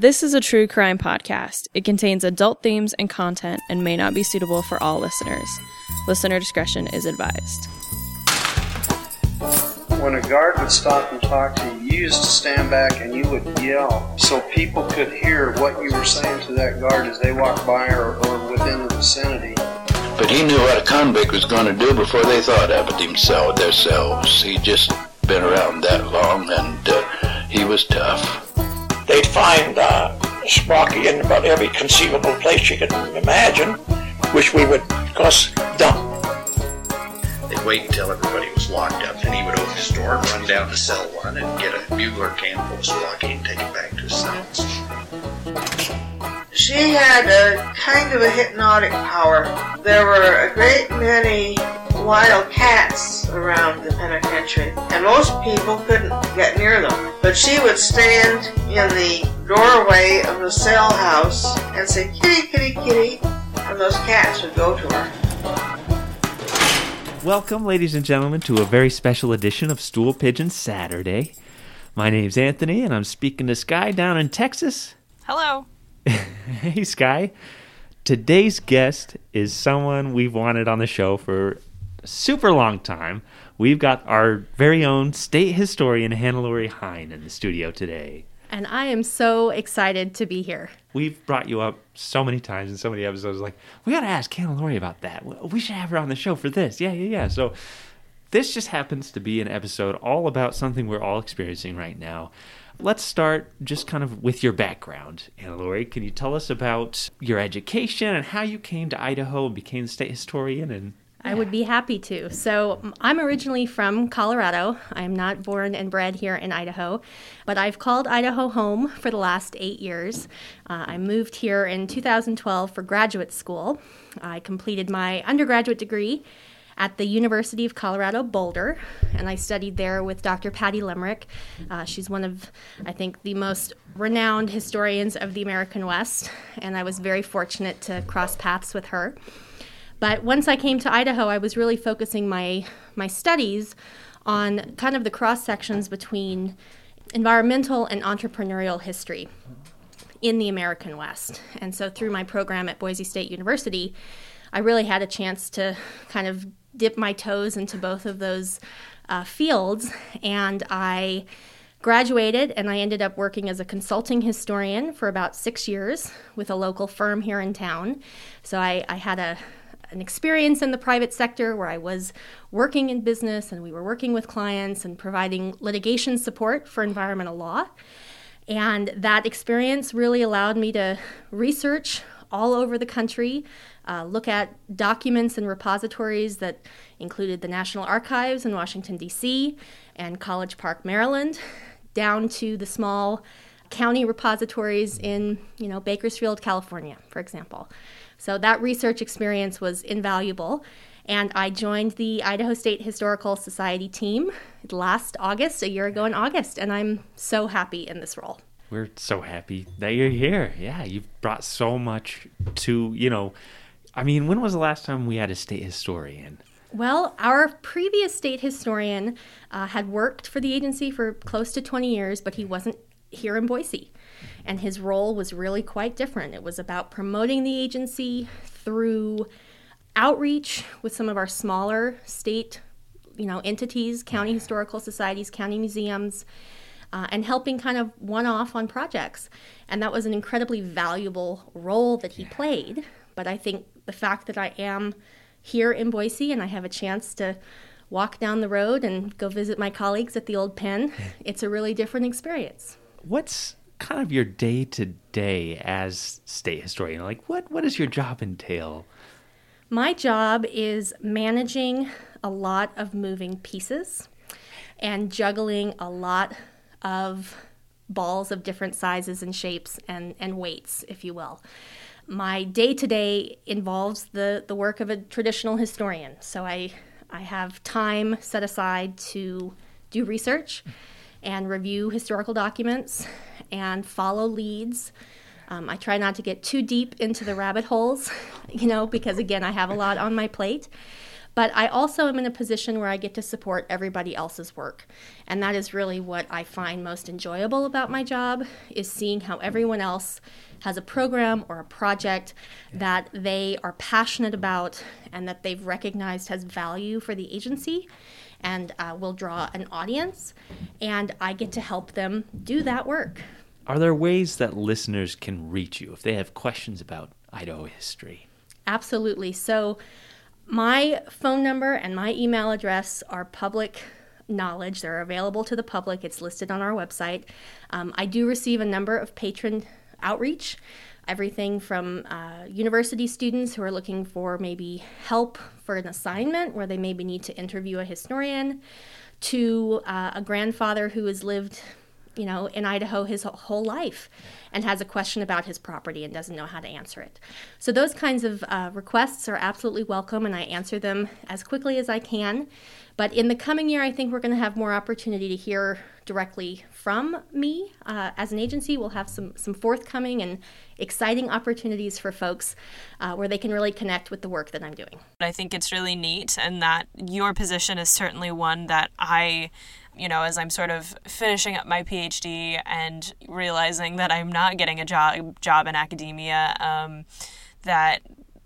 This is a true crime podcast. It contains adult themes and content and may not be suitable for all listeners. Listener discretion is advised. When a guard would stop and talk to you, you used to stand back and you would yell so people could hear what you were saying to that guard as they walked by or, or within the vicinity. But he knew what a convict was going to do before they thought of it themselves. Themselves. He'd just been around that long, and uh, he was tough. They'd find uh, Sprocky in about every conceivable place you could imagine, which we would, of course, dump. They'd wait until everybody was locked up, then he would open his door, run down to cell one, and get a bugler can full of Sprocky and take it back to his cells. She had a kind of a hypnotic power. There were a great many wild cats around the penitentiary, and most people couldn't get near them. But she would stand in the doorway of the cell house and say, kitty, kitty, kitty, and those cats would go to her. Welcome, ladies and gentlemen, to a very special edition of Stool Pigeon Saturday. My name's Anthony, and I'm speaking to Sky down in Texas. Hello. hey, Sky. Today's guest is someone we've wanted on the show for a super long time. We've got our very own state historian, Hannah-Lori Hein, in the studio today. And I am so excited to be here. We've brought you up so many times in so many episodes, like, we got to ask Hannah-Lori about that. We should have her on the show for this. Yeah, yeah, yeah. So this just happens to be an episode all about something we're all experiencing right now. Let's start just kind of with your background, Hannah-Lori. Can you tell us about your education and how you came to Idaho and became the state historian and I would be happy to. So, I'm originally from Colorado. I'm not born and bred here in Idaho, but I've called Idaho home for the last eight years. Uh, I moved here in 2012 for graduate school. I completed my undergraduate degree at the University of Colorado Boulder, and I studied there with Dr. Patty Limerick. Uh, she's one of, I think, the most renowned historians of the American West, and I was very fortunate to cross paths with her. But once I came to Idaho, I was really focusing my my studies on kind of the cross sections between environmental and entrepreneurial history in the American West. And so through my program at Boise State University, I really had a chance to kind of dip my toes into both of those uh, fields. And I graduated and I ended up working as a consulting historian for about six years with a local firm here in town. So I, I had a an experience in the private sector where I was working in business and we were working with clients and providing litigation support for environmental law. And that experience really allowed me to research all over the country, uh, look at documents and repositories that included the National Archives in Washington, D.C., and College Park, Maryland, down to the small county repositories in, you know, Bakersfield, California, for example. So that research experience was invaluable. And I joined the Idaho State Historical Society team last August, a year ago in August, and I'm so happy in this role. we're so happy that you're here. Yeah, you've brought so much to, you know, I mean, when was the last time we had a state historian? Well, our previous state historian uh, had worked for the agency for close to 20 years, but he wasn't here in Boise. And his role was really quite different. It was about promoting the agency through outreach with some of our smaller state you know entities county historical societies county museums uh, and helping kind of one off on projects and that was an incredibly valuable role that he played but i think the fact that i am here in boise and i have a chance to walk down the road and go visit my colleagues at the old pen it's a really different experience What's kind of your day to day as state historian? Like, what, what does your job entail? My job is managing a lot of moving pieces and juggling a lot of balls of different sizes and shapes and, and weights, if you will. My day to day involves the, the work of a traditional historian. So I, I have time set aside to do research and review historical documents and follow leads. Um, I try not to get too deep into the rabbit holes, you know, because again, I have a lot on my plate. But I also am in a position where I get to support everybody else's work. And that is really what I find most enjoyable about my job is seeing how everyone else has a program or a project that they are passionate about and that they've recognized has value for the agency and uh, will draw an audience. And I get to help them do that work. Are there ways that listeners can reach you if they have questions about Idaho history? Absolutely. So, my phone number and my email address are public knowledge. They're available to the public. It's listed on our website. Um, I do receive a number of patron outreach, everything from uh, university students who are looking for maybe help for an assignment where they maybe need to interview a historian, to uh, a grandfather who has lived you know, in Idaho his whole life and has a question about his property and doesn't know how to answer it. So, those kinds of uh, requests are absolutely welcome, and I answer them as quickly as I can. But in the coming year, I think we're going to have more opportunity to hear directly from me. Uh, as an agency, we'll have some, some forthcoming and exciting opportunities for folks uh, where they can really connect with the work that I'm doing. I think it's really neat, and that your position is certainly one that I you know, as I'm sort of finishing up my PhD and realizing that I'm not getting a job job in academia, um, that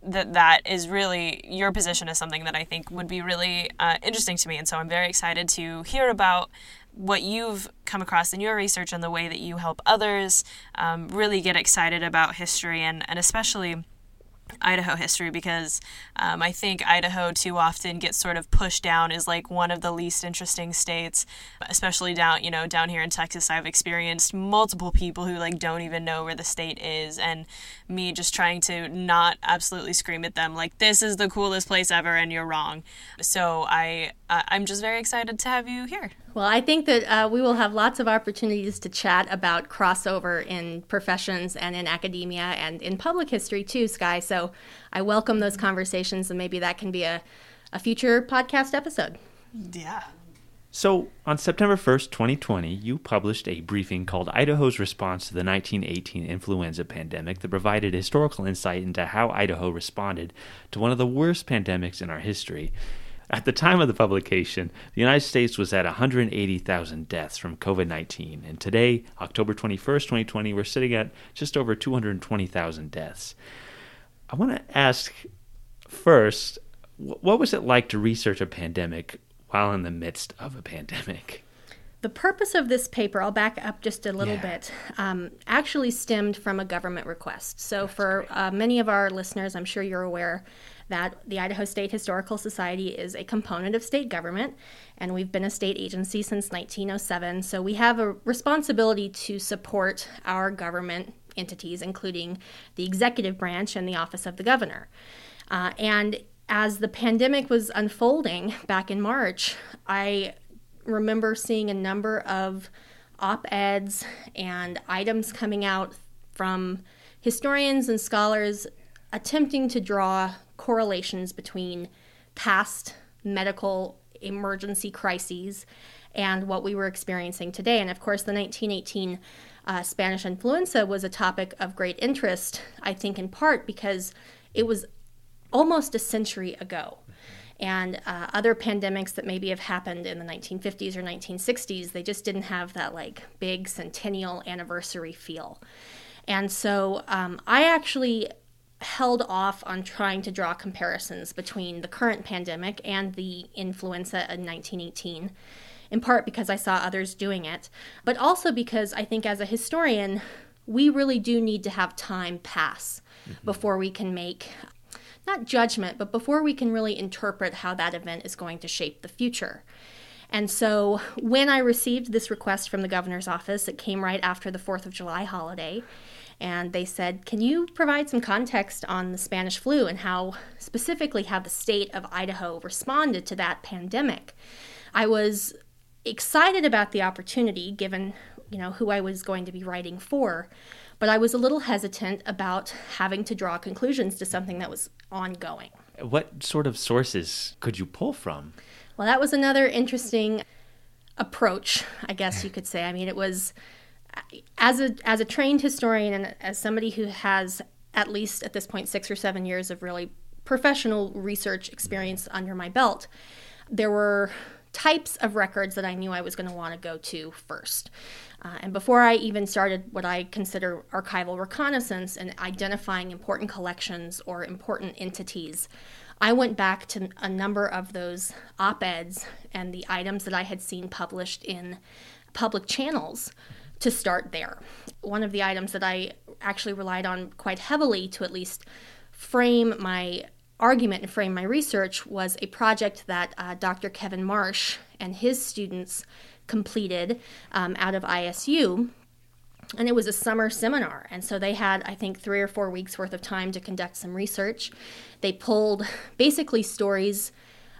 that that is really your position is something that I think would be really uh, interesting to me, and so I'm very excited to hear about what you've come across in your research and the way that you help others um, really get excited about history and, and especially Idaho history because um, I think Idaho too often gets sort of pushed down as like one of the least interesting states, especially down you know down here in Texas. I've experienced multiple people who like don't even know where the state is, and me just trying to not absolutely scream at them like this is the coolest place ever and you're wrong. So I I'm just very excited to have you here. Well, I think that uh, we will have lots of opportunities to chat about crossover in professions and in academia and in public history too, Sky. So I welcome those conversations, and maybe that can be a, a future podcast episode. Yeah. So, on September 1st, 2020, you published a briefing called Idaho's Response to the 1918 Influenza Pandemic that provided historical insight into how Idaho responded to one of the worst pandemics in our history. At the time of the publication, the United States was at 180,000 deaths from COVID 19, and today, October 21st, 2020, we're sitting at just over 220,000 deaths. I want to ask first, what was it like to research a pandemic while in the midst of a pandemic? The purpose of this paper, I'll back up just a little yeah. bit, um, actually stemmed from a government request. So, That's for uh, many of our listeners, I'm sure you're aware that the Idaho State Historical Society is a component of state government, and we've been a state agency since 1907. So we have a responsibility to support our government entities, including the executive branch and the office of the governor. Uh, and as the pandemic was unfolding back in March, I remember seeing a number of op eds and items coming out from historians and scholars attempting to draw correlations between past medical emergency crises and what we were experiencing today. And of course, the 1918 uh, Spanish influenza was a topic of great interest, I think, in part because it was almost a century ago. And uh, other pandemics that maybe have happened in the 1950s or 1960s, they just didn't have that like big centennial anniversary feel. And so um, I actually held off on trying to draw comparisons between the current pandemic and the influenza in 1918, in part because I saw others doing it, but also because I think as a historian, we really do need to have time pass mm-hmm. before we can make not judgment, but before we can really interpret how that event is going to shape the future. And so when I received this request from the governor's office, it came right after the 4th of July holiday and they said, "Can you provide some context on the Spanish flu and how specifically how the state of Idaho responded to that pandemic?" I was excited about the opportunity given, you know, who I was going to be writing for, but I was a little hesitant about having to draw conclusions to something that was ongoing. What sort of sources could you pull from? Well, that was another interesting approach, I guess you could say. I mean, it was as a as a trained historian and as somebody who has at least at this point six or seven years of really professional research experience under my belt, there were types of records that I knew I was going to want to go to first. Uh, and before I even started what I consider archival reconnaissance and identifying important collections or important entities, I went back to a number of those op eds and the items that I had seen published in public channels to start there. One of the items that I actually relied on quite heavily to at least frame my argument and frame my research was a project that uh, Dr. Kevin Marsh and his students completed um, out of ISU. And it was a summer seminar. And so they had, I think, three or four weeks worth of time to conduct some research. They pulled basically stories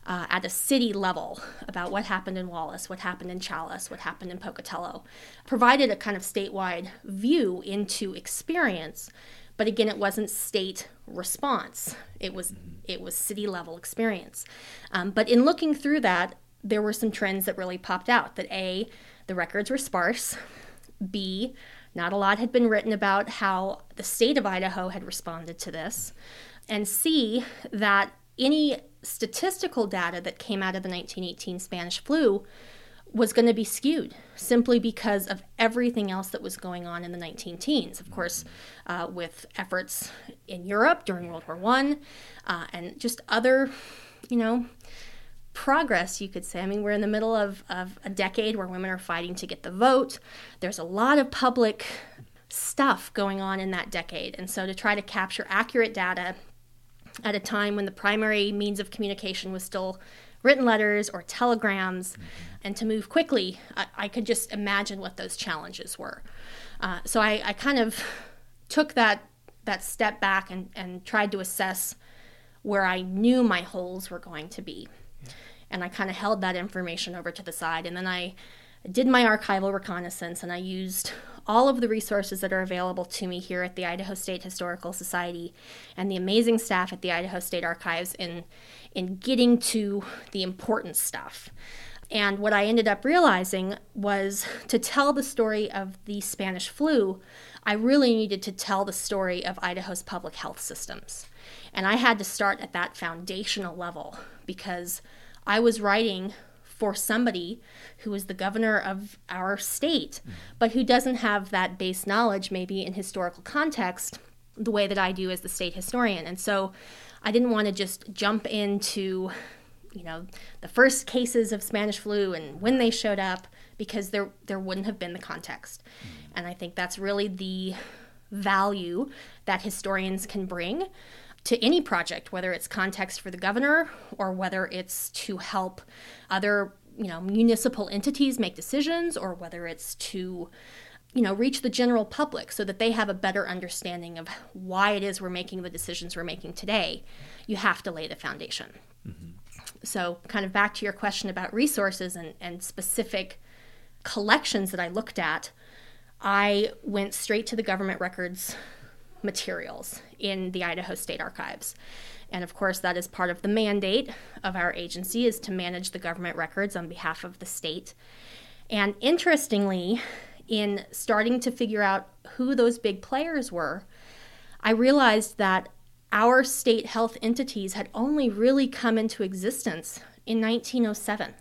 uh, at a city level about what happened in Wallace, what happened in Challis, what happened in Pocatello, provided a kind of statewide view into experience. But again it wasn't state response. It was it was city level experience. Um, but in looking through that there were some trends that really popped out that a the records were sparse. B not a lot had been written about how the state of idaho had responded to this. And c that any statistical data that came out of the 1918 spanish flu was going to be skewed simply because of everything else that was going on in the 19 teens. Of course, uh, with efforts in Europe during World War One, uh, and just other, you know, progress, you could say. I mean, we're in the middle of, of a decade where women are fighting to get the vote. There's a lot of public stuff going on in that decade. And so to try to capture accurate data at a time when the primary means of communication was still written letters or telegrams and to move quickly, I, I could just imagine what those challenges were. Uh, so I, I, kind of took that that step back and, and tried to assess where I knew my holes were going to be. And I kind of held that information over to the side. And then I did my archival reconnaissance and I used all of the resources that are available to me here at the Idaho State Historical Society and the amazing staff at the Idaho State Archives in, in getting to the important stuff. And what I ended up realizing was to tell the story of the Spanish flu, I really needed to tell the story of Idaho's public health systems. And I had to start at that foundational level because I was writing for somebody who is the governor of our state, mm. but who doesn't have that base knowledge, maybe in historical context, the way that I do as the state historian. And so I didn't want to just jump into you know, the first cases of Spanish flu and when they showed up because there there wouldn't have been the context. And I think that's really the value that historians can bring to any project, whether it's context for the governor or whether it's to help other, you know, municipal entities make decisions or whether it's to you know, reach the general public so that they have a better understanding of why it is we're making the decisions we're making today. You have to lay the foundation. Mm-hmm. So, kind of back to your question about resources and, and specific collections that I looked at, I went straight to the government records materials in the Idaho State Archives. And of course, that is part of the mandate of our agency is to manage the government records on behalf of the state. And interestingly, in starting to figure out who those big players were, I realized that our state health entities had only really come into existence in 1907.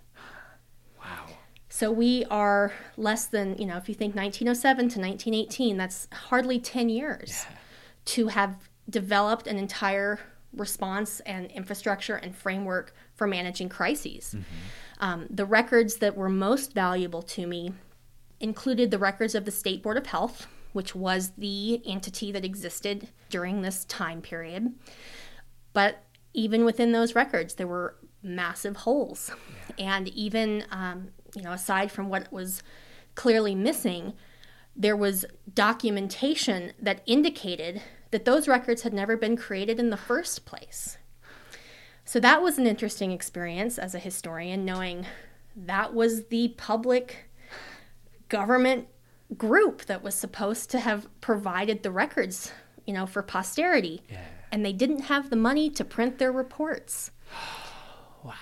Wow. So we are less than, you know, if you think 1907 to 1918, that's hardly 10 years yeah. To have developed an entire response and infrastructure and framework for managing crises. Mm-hmm. Um, the records that were most valuable to me included the records of the State Board of Health, which was the entity that existed during this time period. But even within those records, there were massive holes. Yeah. And even, um, you know, aside from what was clearly missing, there was documentation that indicated that those records had never been created in the first place. So that was an interesting experience as a historian, knowing that was the public government group that was supposed to have provided the records, you know, for posterity. Yeah. And they didn't have the money to print their reports. wow.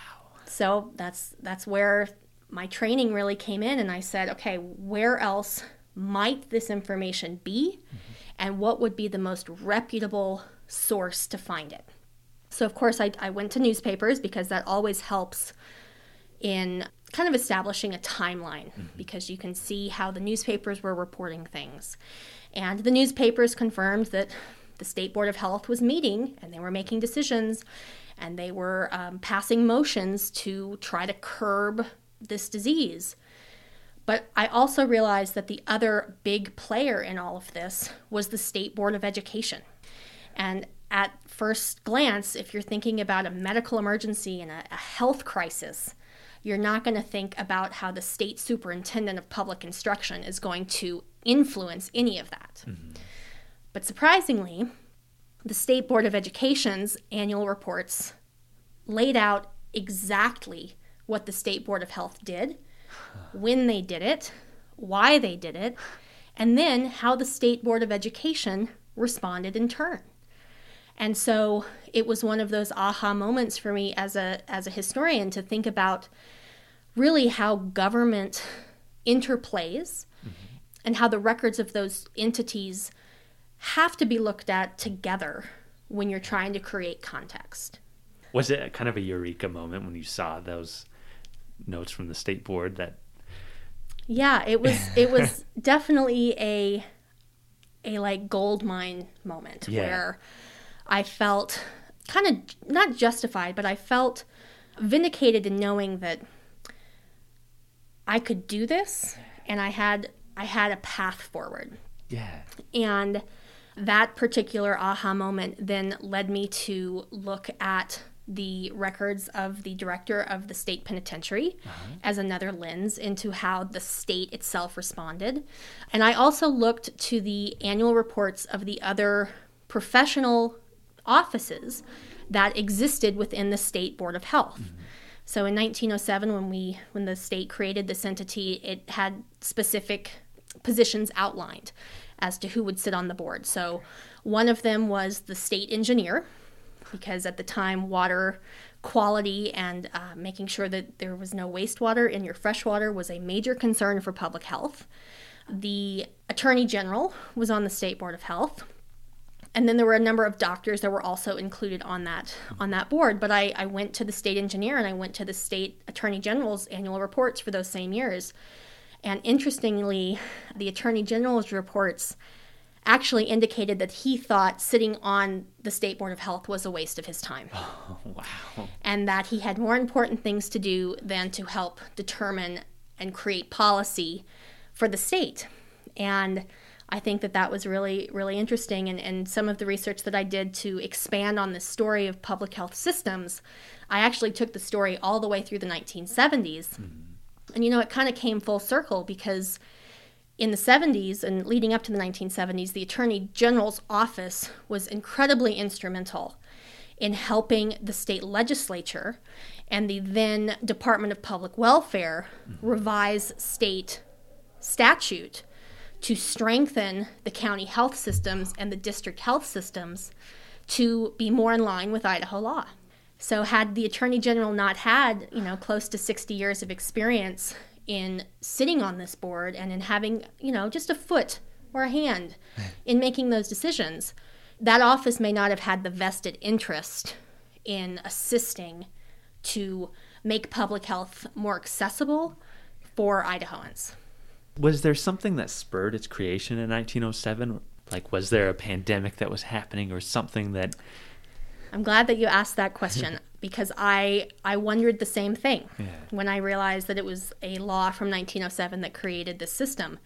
So that's that's where my training really came in and I said, okay, where else might this information be? Mm-hmm. And what would be the most reputable source to find it? So, of course, I, I went to newspapers because that always helps in kind of establishing a timeline because you can see how the newspapers were reporting things. And the newspapers confirmed that the State Board of Health was meeting and they were making decisions and they were um, passing motions to try to curb this disease. But I also realized that the other big player in all of this was the State Board of Education. And at first glance, if you're thinking about a medical emergency and a, a health crisis, you're not going to think about how the state superintendent of public instruction is going to influence any of that. Mm-hmm. But surprisingly, the State Board of Education's annual reports laid out exactly what the State Board of Health did, when they did it, why they did it, and then how the State Board of Education responded in turn. And so it was one of those aha moments for me as a as a historian to think about really how government interplays mm-hmm. and how the records of those entities have to be looked at together when you're trying to create context. Was it kind of a eureka moment when you saw those notes from the state board that Yeah, it was it was definitely a a like gold mine moment Yeah. where I felt kind of not justified, but I felt vindicated in knowing that I could do this and I had I had a path forward. yeah And that particular aha moment then led me to look at the records of the director of the state penitentiary uh-huh. as another lens into how the state itself responded. And I also looked to the annual reports of the other professional offices that existed within the state board of health. Mm-hmm. So in 1907 when we when the state created this entity, it had specific positions outlined as to who would sit on the board. So one of them was the state engineer because at the time water quality and uh, making sure that there was no wastewater in your freshwater was a major concern for public health. The attorney general was on the state board of health and then there were a number of doctors that were also included on that on that board but I, I went to the state engineer and i went to the state attorney general's annual reports for those same years and interestingly the attorney general's reports actually indicated that he thought sitting on the state board of health was a waste of his time wow and that he had more important things to do than to help determine and create policy for the state. And I think that that was really, really interesting. And, and some of the research that I did to expand on the story of public health systems, I actually took the story all the way through the 1970s. Hmm. And you know, it kind of came full circle because in the 70s and leading up to the 1970s, the Attorney General's office was incredibly instrumental in helping the state legislature and the then Department of Public Welfare revise state statute to strengthen the county health systems and the district health systems to be more in line with Idaho law. So had the attorney general not had, you know, close to 60 years of experience in sitting on this board and in having, you know, just a foot or a hand in making those decisions, that office may not have had the vested interest in assisting to make public health more accessible for Idahoans. was there something that spurred its creation in 1907 like was there a pandemic that was happening or something that I'm glad that you asked that question because I I wondered the same thing when I realized that it was a law from 1907 that created this system.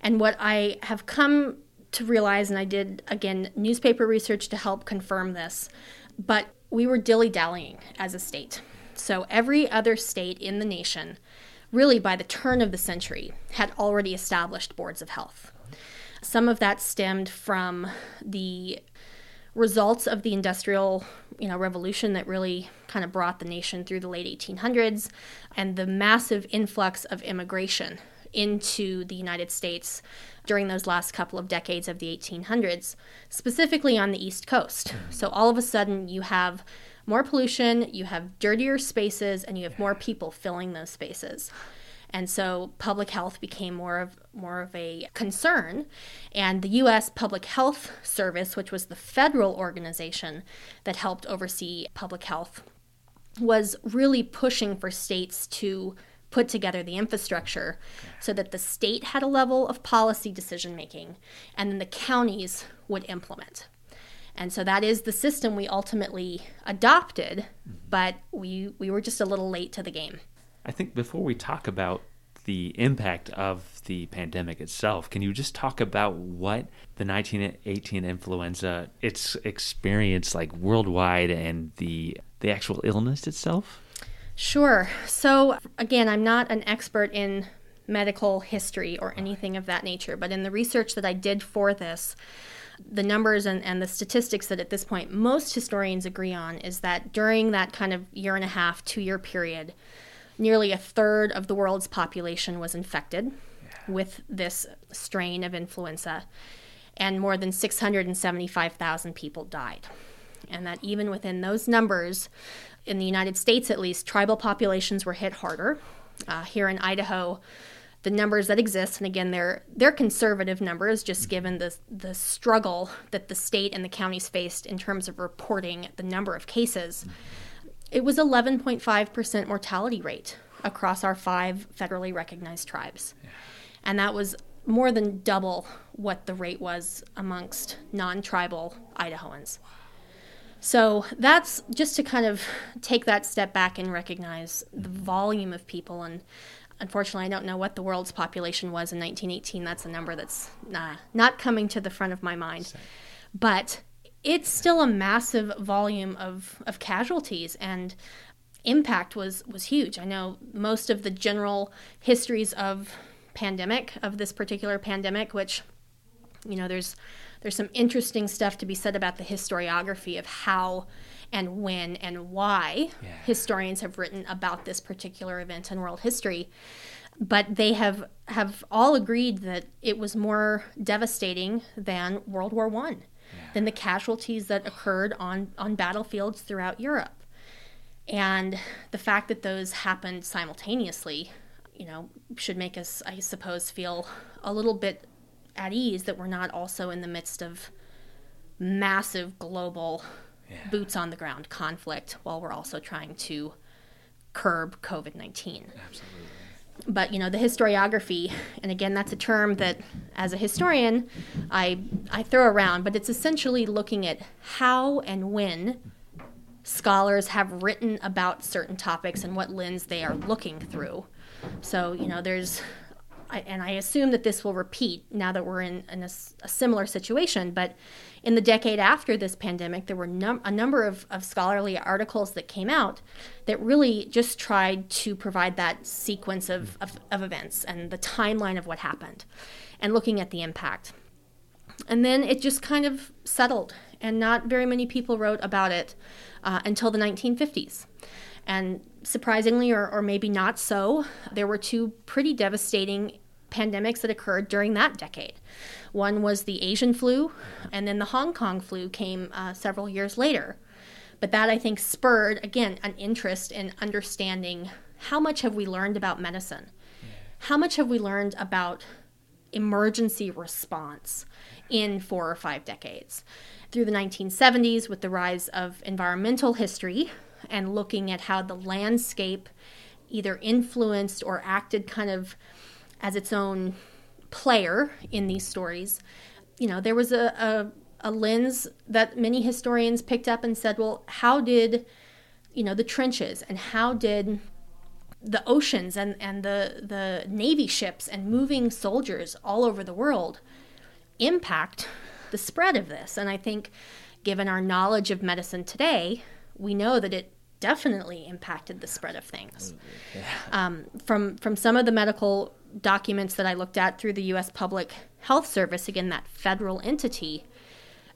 And what I have come to realize, and I did again newspaper research to help confirm this, but we were dilly dallying as a state. So every other state in the nation, really by the turn of the century, had already established boards of health. Some of that stemmed from the results of the industrial you know revolution that really kind of brought the nation through the late 1800s and the massive influx of immigration into the United States during those last couple of decades of the 1800s specifically on the east coast. So all of a sudden you have more pollution you have dirtier spaces and you have more people filling those spaces And so public health became more of more of a concern. And the US Public Health Service, which was the federal organization that helped oversee public health, was really pushing for states to put together the infrastructure so that the state had a level of policy decision making and then the counties would implement. And so that is the system we ultimately adopted, but we, we were just a little late to the game. I think before we talk about the impact of the pandemic itself, can you just talk about what the 1918 influenza, its experience like worldwide and the the actual illness itself? Sure. So, again, I'm not an expert in medical history or anything of that nature, but in the research that I did for this, the numbers and, and the statistics that at this point most historians agree on is that during that kind of year and a half, two year period, nearly a third of the world's population was infected yeah. with this strain of influenza, and more than 675,000 people died. And that even within those numbers, in the United States at least, tribal populations were hit harder. Uh, here in Idaho, the numbers that exist, and again, they're they're conservative numbers, just given the the struggle that the state and the counties faced in terms of reporting the number of cases. It was 11.5% mortality rate across our five federally recognized tribes, yeah. and that was more than double what the rate was amongst non-tribal Idahoans. So that's just to kind of take that step back and recognize the mm-hmm. volume of people. And unfortunately, I don't know what the world's population was in 1918. That's a number that's nah, not coming to the front of my mind. But it's still a massive volume of, of casualties and impact was, was huge. I know most of the general histories of pandemic, of this particular pandemic, which, you know, there's there's some interesting stuff to be said about the historiography of how and when and why yeah. historians have written about this particular event in world history but they have have all agreed that it was more devastating than World War One, yeah. Than the casualties that occurred on on battlefields throughout Europe, and the fact that those happened simultaneously, you know, should make us, I suppose, feel a little bit at ease that we're not also in the midst of massive global yeah. boots on the ground conflict while we're also trying to curb COVID 19. Absolutely. But you know the historiography, and again, that's a term that, as a historian, I I throw around. But it's essentially looking at how and when scholars have written about certain topics and what lens they are looking through. So you know, there's And I assume that this will repeat now that we're in, in a, a, similar situation. But in the decade after this pandemic, there were num- a number of, of scholarly articles that came out that really just tried to provide that sequence of, of, of events and the timeline of what happened and looking at the impact. And then it just kind of settled, and not very many people wrote about it uh, until the 1950s. And surprisingly, or, or maybe not so, there were two pretty devastating pandemics that occurred during that decade. One was the Asian flu, and then the Hong Kong flu came uh, several years later. But that, I think, spurred, again, an interest in understanding how much have we learned about medicine? How much have we learned about emergency response in four or five decades? Through the 1970s, with the rise of environmental history and looking at how the landscape either influenced or acted kind of as its own player in these stories, you know, there was a, a, a lens that many historians picked up and said, well, how did, you know, the trenches and how did the oceans and, and the, the Navy ships and moving soldiers all over the world impact the spread of this? And I think, given our knowledge of medicine today, we know that it definitely impacted the spread of things. Yeah. Um, from from some of the medical documents that I looked at through the U.S. Public Health Service, again, that federal entity,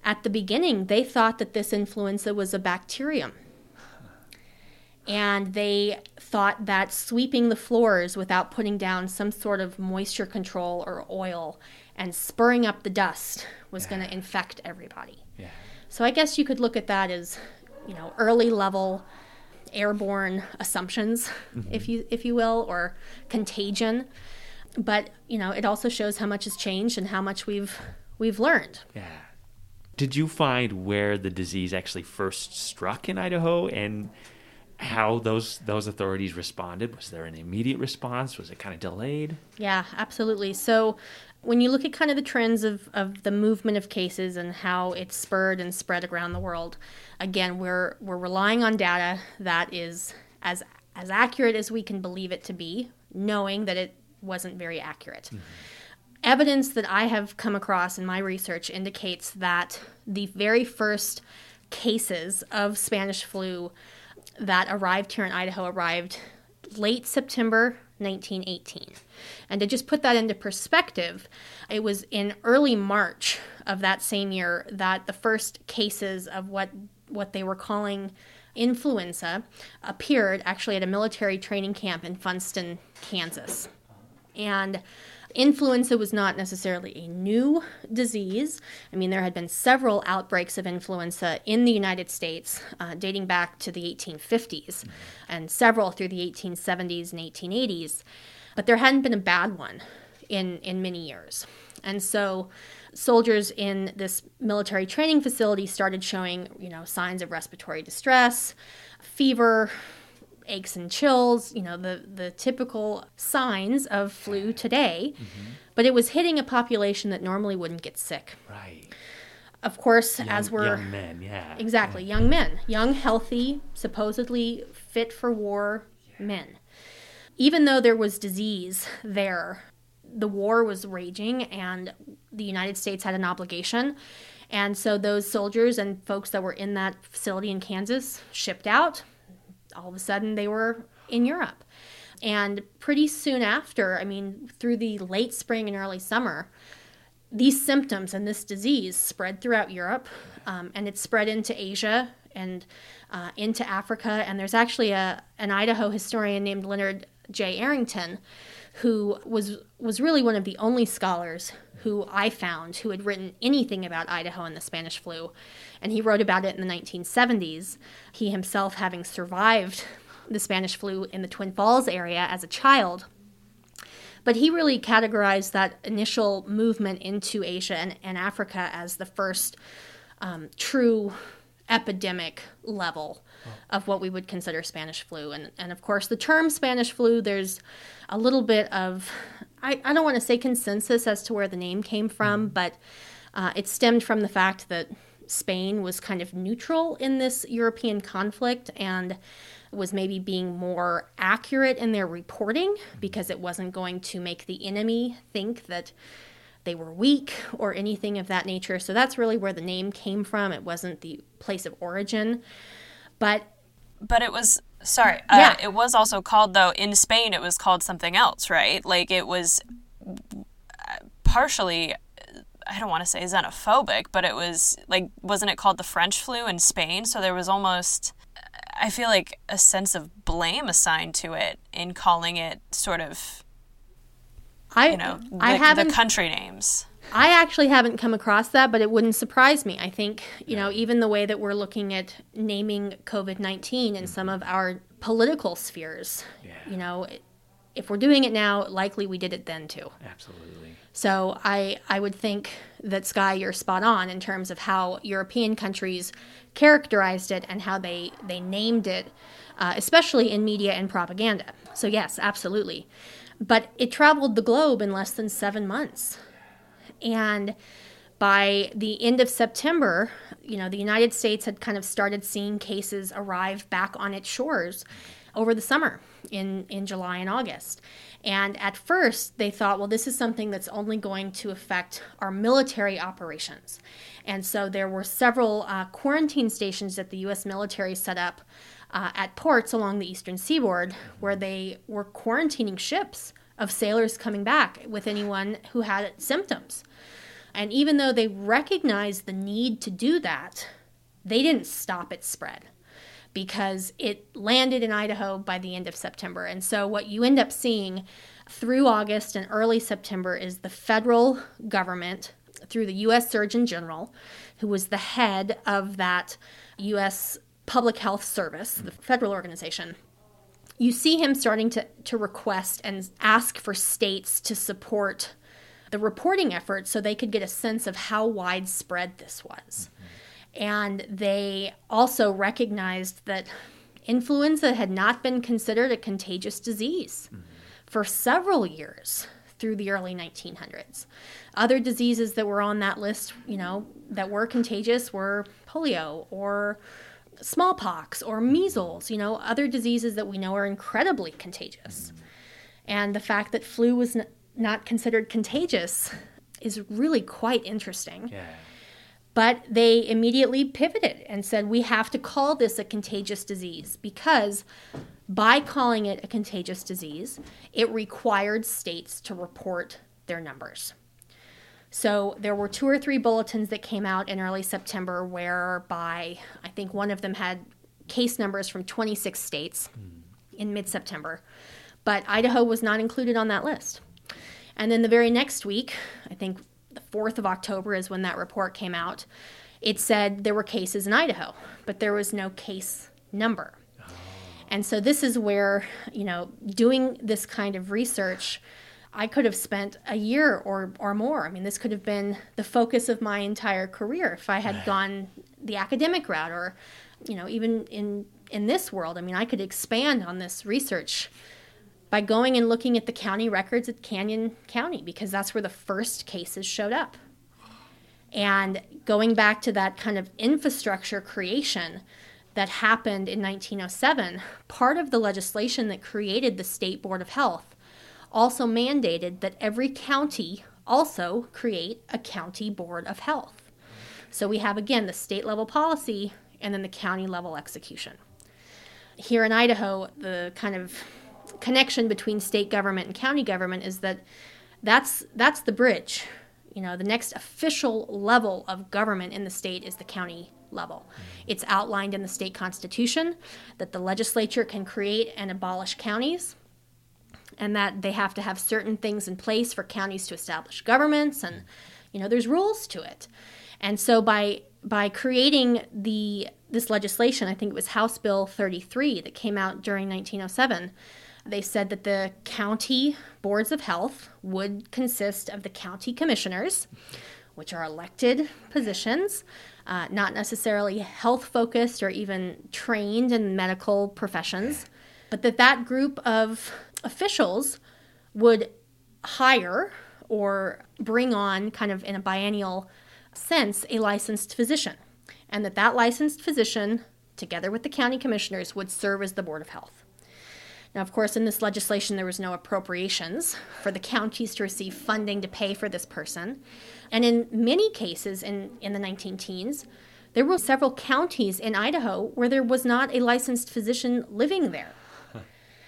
at the beginning, they thought that this influenza was a bacterium. And they thought that sweeping the floors without putting down some sort of moisture control or oil and spurring up the dust was yeah. going to infect everybody. Yeah. So I guess you could look at that as, you know, early level airborne assumptions, mm-hmm. if you if you will, or contagion. But you know, it also shows how much has changed and how much we've we've learned. Yeah. Did you find where the disease actually first struck in Idaho and how those those authorities responded? Was there an immediate response? Was it kind of delayed? Yeah, absolutely. So when you look at kind of the trends of, of the movement of cases and how it's spurred and spread around the world, again, we're we're relying on data that is as as accurate as we can believe it to be, knowing that it wasn't very accurate. Mm-hmm. Evidence that I have come across in my research indicates that the very first cases of Spanish flu that arrived here in Idaho arrived late September 1918. And to just put that into perspective, it was in early March of that same year that the first cases of what what they were calling influenza appeared actually at a military training camp in Funston, Kansas. And influenza was not necessarily a new disease. I mean, there had been several outbreaks of influenza in the United States uh, dating back to the 1850s and several through the 1870s and 1880s, but there hadn't been a bad one in, in many years. And so soldiers in this military training facility started showing, you know, signs of respiratory distress, fever, aches and chills, you know, the, the typical signs of flu today, mm-hmm. but it was hitting a population that normally wouldn't get sick. Right. Of course, Young, as we're young men, yeah. exactly young men, young, healthy, supposedly fit for war men. Even though there was disease there, the war was raging and the United States had an obligation. And so those soldiers and folks that were in that facility in Kansas shipped out. All of a sudden, they were in Europe. And pretty soon after, I mean, through the late spring and early summer, these symptoms and this disease spread throughout Europe, um, and it spread into Asia and uh, into Africa. And there's actually a an Idaho historian named Leonard J. Arrington, who was was really one of the only scholars who I found who had written anything about Idaho and the Spanish flu, and he wrote about it in the 1970s. He himself having survived the Spanish flu in the Twin Falls area as a child but he really categorized that initial movement into Asia and, and Africa as the first um, true epidemic level of what we would consider Spanish flu. And, and of course, the term Spanish flu, there's a little bit of, I, I don't want to say consensus as to where the name came from, but uh, it stemmed from the fact that Spain was kind of neutral in this European conflict and was maybe being more accurate in their reporting because it wasn't going to make the enemy think that they were weak or anything of that nature. So that's really where the name came from. It wasn't the place of origin. But But it was sorry. Yeah. Uh, it was also called though in Spain. It was called something else, right? Like it was uh, partially. I don't want to say xenophobic, but it was like wasn't it called the French flu in Spain? So there was almost I feel like a sense of blame assigned to it in calling it sort of I you know the, I haven't the country names. I actually haven't come across that, but it wouldn't surprise me. I think, you know, even the way that we're looking at naming COVID 19 in some of our political spheres, you know, if we're doing it now, likely we did it then too. Absolutely. So I, I would think that Sky, you're spot on in terms of how European countries characterized it and how they, they named it, uh, especially in media and propaganda. So, yes, absolutely. But it traveled the globe in less than seven months. And by the end of September, you know, the United States had kind of started seeing cases arrive back on its shores over the summer in, in July and August. And at first, they thought, well, this is something that's only going to affect our military operations. And so there were several uh, quarantine stations that the U.S. military set up uh, at ports along the eastern seaboard where they were quarantining ships of sailors coming back with anyone who had symptoms. And even though they recognized the need to do that, they didn't stop its spread because it landed in Idaho by the end of September. And so, what you end up seeing through August and early September is the federal government, through the U.S. Surgeon General, who was the head of that U.S. Public Health Service, the federal organization, you see him starting to, to request and ask for states to support the reporting effort so they could get a sense of how widespread this was. And they also recognized that influenza had not been considered a contagious disease for several years through the early 1900s. Other diseases that were on that list, you know, that were contagious were polio or smallpox or measles, you know, other diseases that we know are incredibly contagious. And the fact that flu was n- not considered contagious is really quite interesting. Yeah. But they immediately pivoted and said, we have to call this a contagious disease because by calling it a contagious disease, it required states to report their numbers. So there were two or three bulletins that came out in early September whereby I think one of them had case numbers from 26 states hmm. in mid September, but Idaho was not included on that list. And then the very next week, I think the 4th of October is when that report came out, it said there were cases in Idaho, but there was no case number. Oh. And so this is where, you know, doing this kind of research, I could have spent a year or, or more. I mean, this could have been the focus of my entire career if I had gone the academic route or, you know, even in, in this world. I mean, I could expand on this research by going and looking at the county records at Canyon County because that's where the first cases showed up. And going back to that kind of infrastructure creation that happened in 1907, part of the legislation that created the State Board of Health also mandated that every county also create a county board of health. So we have again the state level policy and then the county level execution. Here in Idaho, the kind of connection between state government and county government is that that's that's the bridge. You know, the next official level of government in the state is the county level. It's outlined in the state constitution that the legislature can create and abolish counties and that they have to have certain things in place for counties to establish governments and you know there's rules to it. And so by by creating the this legislation, I think it was House Bill 33 that came out during 1907, they said that the county boards of health would consist of the county commissioners, which are elected positions, uh, not necessarily health focused or even trained in medical professions, but that that group of officials would hire or bring on, kind of in a biennial sense, a licensed physician, and that that licensed physician, together with the county commissioners, would serve as the board of health. Now, of course, in this legislation, there was no appropriations for the counties to receive funding to pay for this person. And in many cases in, in the 19 teens, there were several counties in Idaho where there was not a licensed physician living there.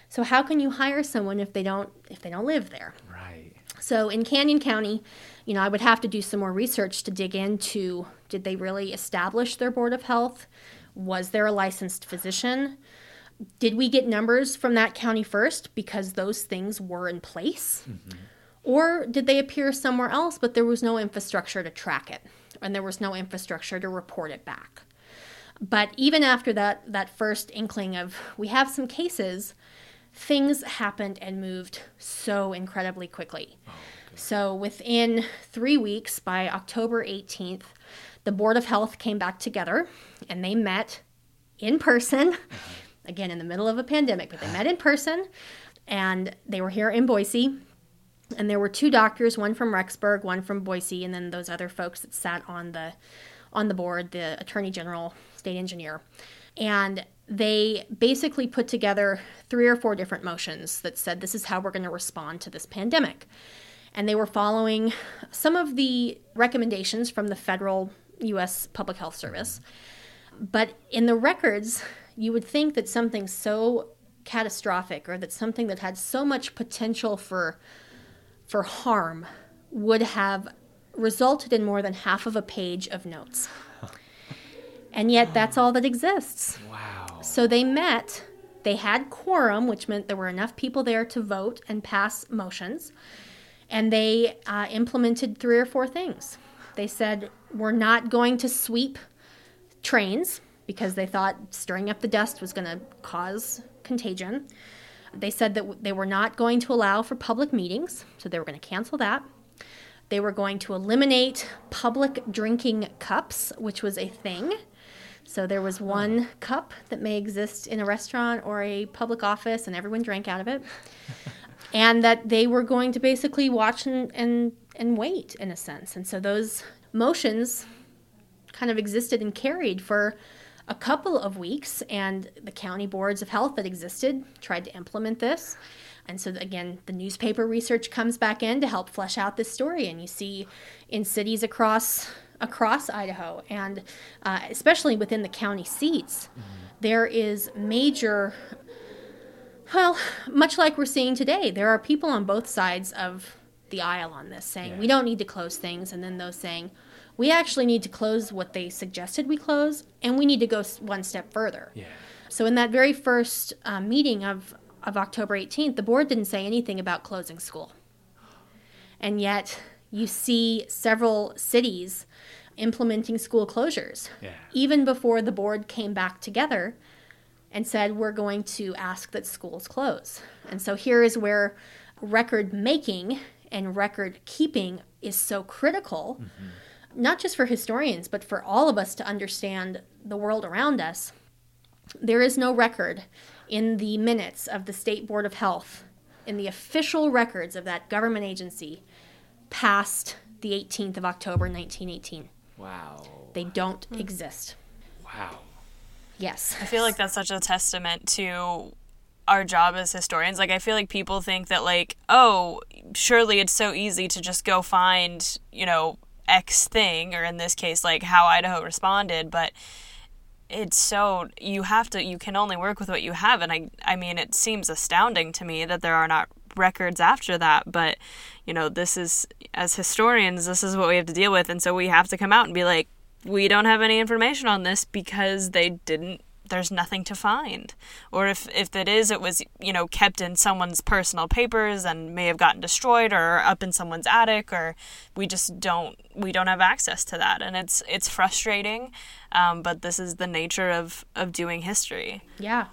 So how can you hire someone if they don't if they don't live there? Right. So in Canyon County, you know, I would have to do some more research to dig into did they really establish their board of health? Was there a licensed physician? Did we get numbers from that county first because those things were in place? Mm-hmm. Or did they appear somewhere else but there was no infrastructure to track it and there was no infrastructure to report it back? But even after that that first inkling of we have some cases, things happened and moved so incredibly quickly. Oh, so within three weeks, by October 18th, the Board of Health came back together and they met in person, uh-huh. again in the middle of a pandemic, but they met in uh-huh. person and they were here in Boise. And there were two doctors, one from Rexburg, one from Boise, and then those other folks that sat on the on the board, the Attorney General, State Engineer. And they basically put together three or four different motions that said this is how we're going to respond to this pandemic. And they were following some of the recommendations from the federal US Public Health Service. But in the records, you would think that something so catastrophic or that something that had so much potential for for harm would have resulted in more than half of a page of notes. And yet that's all that exists. Wow. So they met, they had quorum, which meant there were enough people there to vote and pass motions, and they uh, implemented three or four things. They said, We're not going to sweep trains because they thought stirring up the dust was going to cause contagion. They said that they were not going to allow for public meetings, so they were going to cancel that. They were going to eliminate public drinking cups, which was a thing. So there was one cup that may exist in a restaurant or a public office, and everyone drank out of it. and that they were going to basically watch and, and, and wait, in a sense. And so those motions kind of existed and carried for a couple of weeks, and the county boards of health that existed tried to implement this. And so, again, the newspaper research comes back in to help flesh out this story. And you see in cities across across Idaho, and uh, especially within the county seats, there is major. Well, much like we're seeing today, there are people on both sides of the aisle on this saying we don't need to close things, and then those saying we actually need to close what they suggested we close, and we need to go one step further. Yeah. So in that very first uh, meeting of, of October 18th, the board didn't say anything about closing school. And yet you see several cities implementing school closures. Yeah. Even before the board came back together and said, we're going to ask that schools close. And so here is where record making and record keeping is so critical, mm-hmm. not just for historians, but for all of us to understand the world around us. There is no record in the minutes of the State Board of Health, in the official records of that government agency, past the 18th of October 1918. Wow. They don't hmm. exist. Wow. Yes. I feel like that's such a testament to our job as historians. Like I feel like people think that like, oh, surely it's so easy to just go find, you know, X thing or in this case like how Idaho responded, but it's so you have to you can only work with what you have and I I mean it seems astounding to me that there are not records after that, but you know, this is as historians this is what we have to deal with and so we have to come out and be like we don't have any information on this because they didn't there's nothing to find or if if it is it was you know kept in someone's personal papers and may have gotten destroyed or up in someone's attic or we just don't we don't have access to that and it's it's frustrating um, but this is the nature of of doing history Yeah.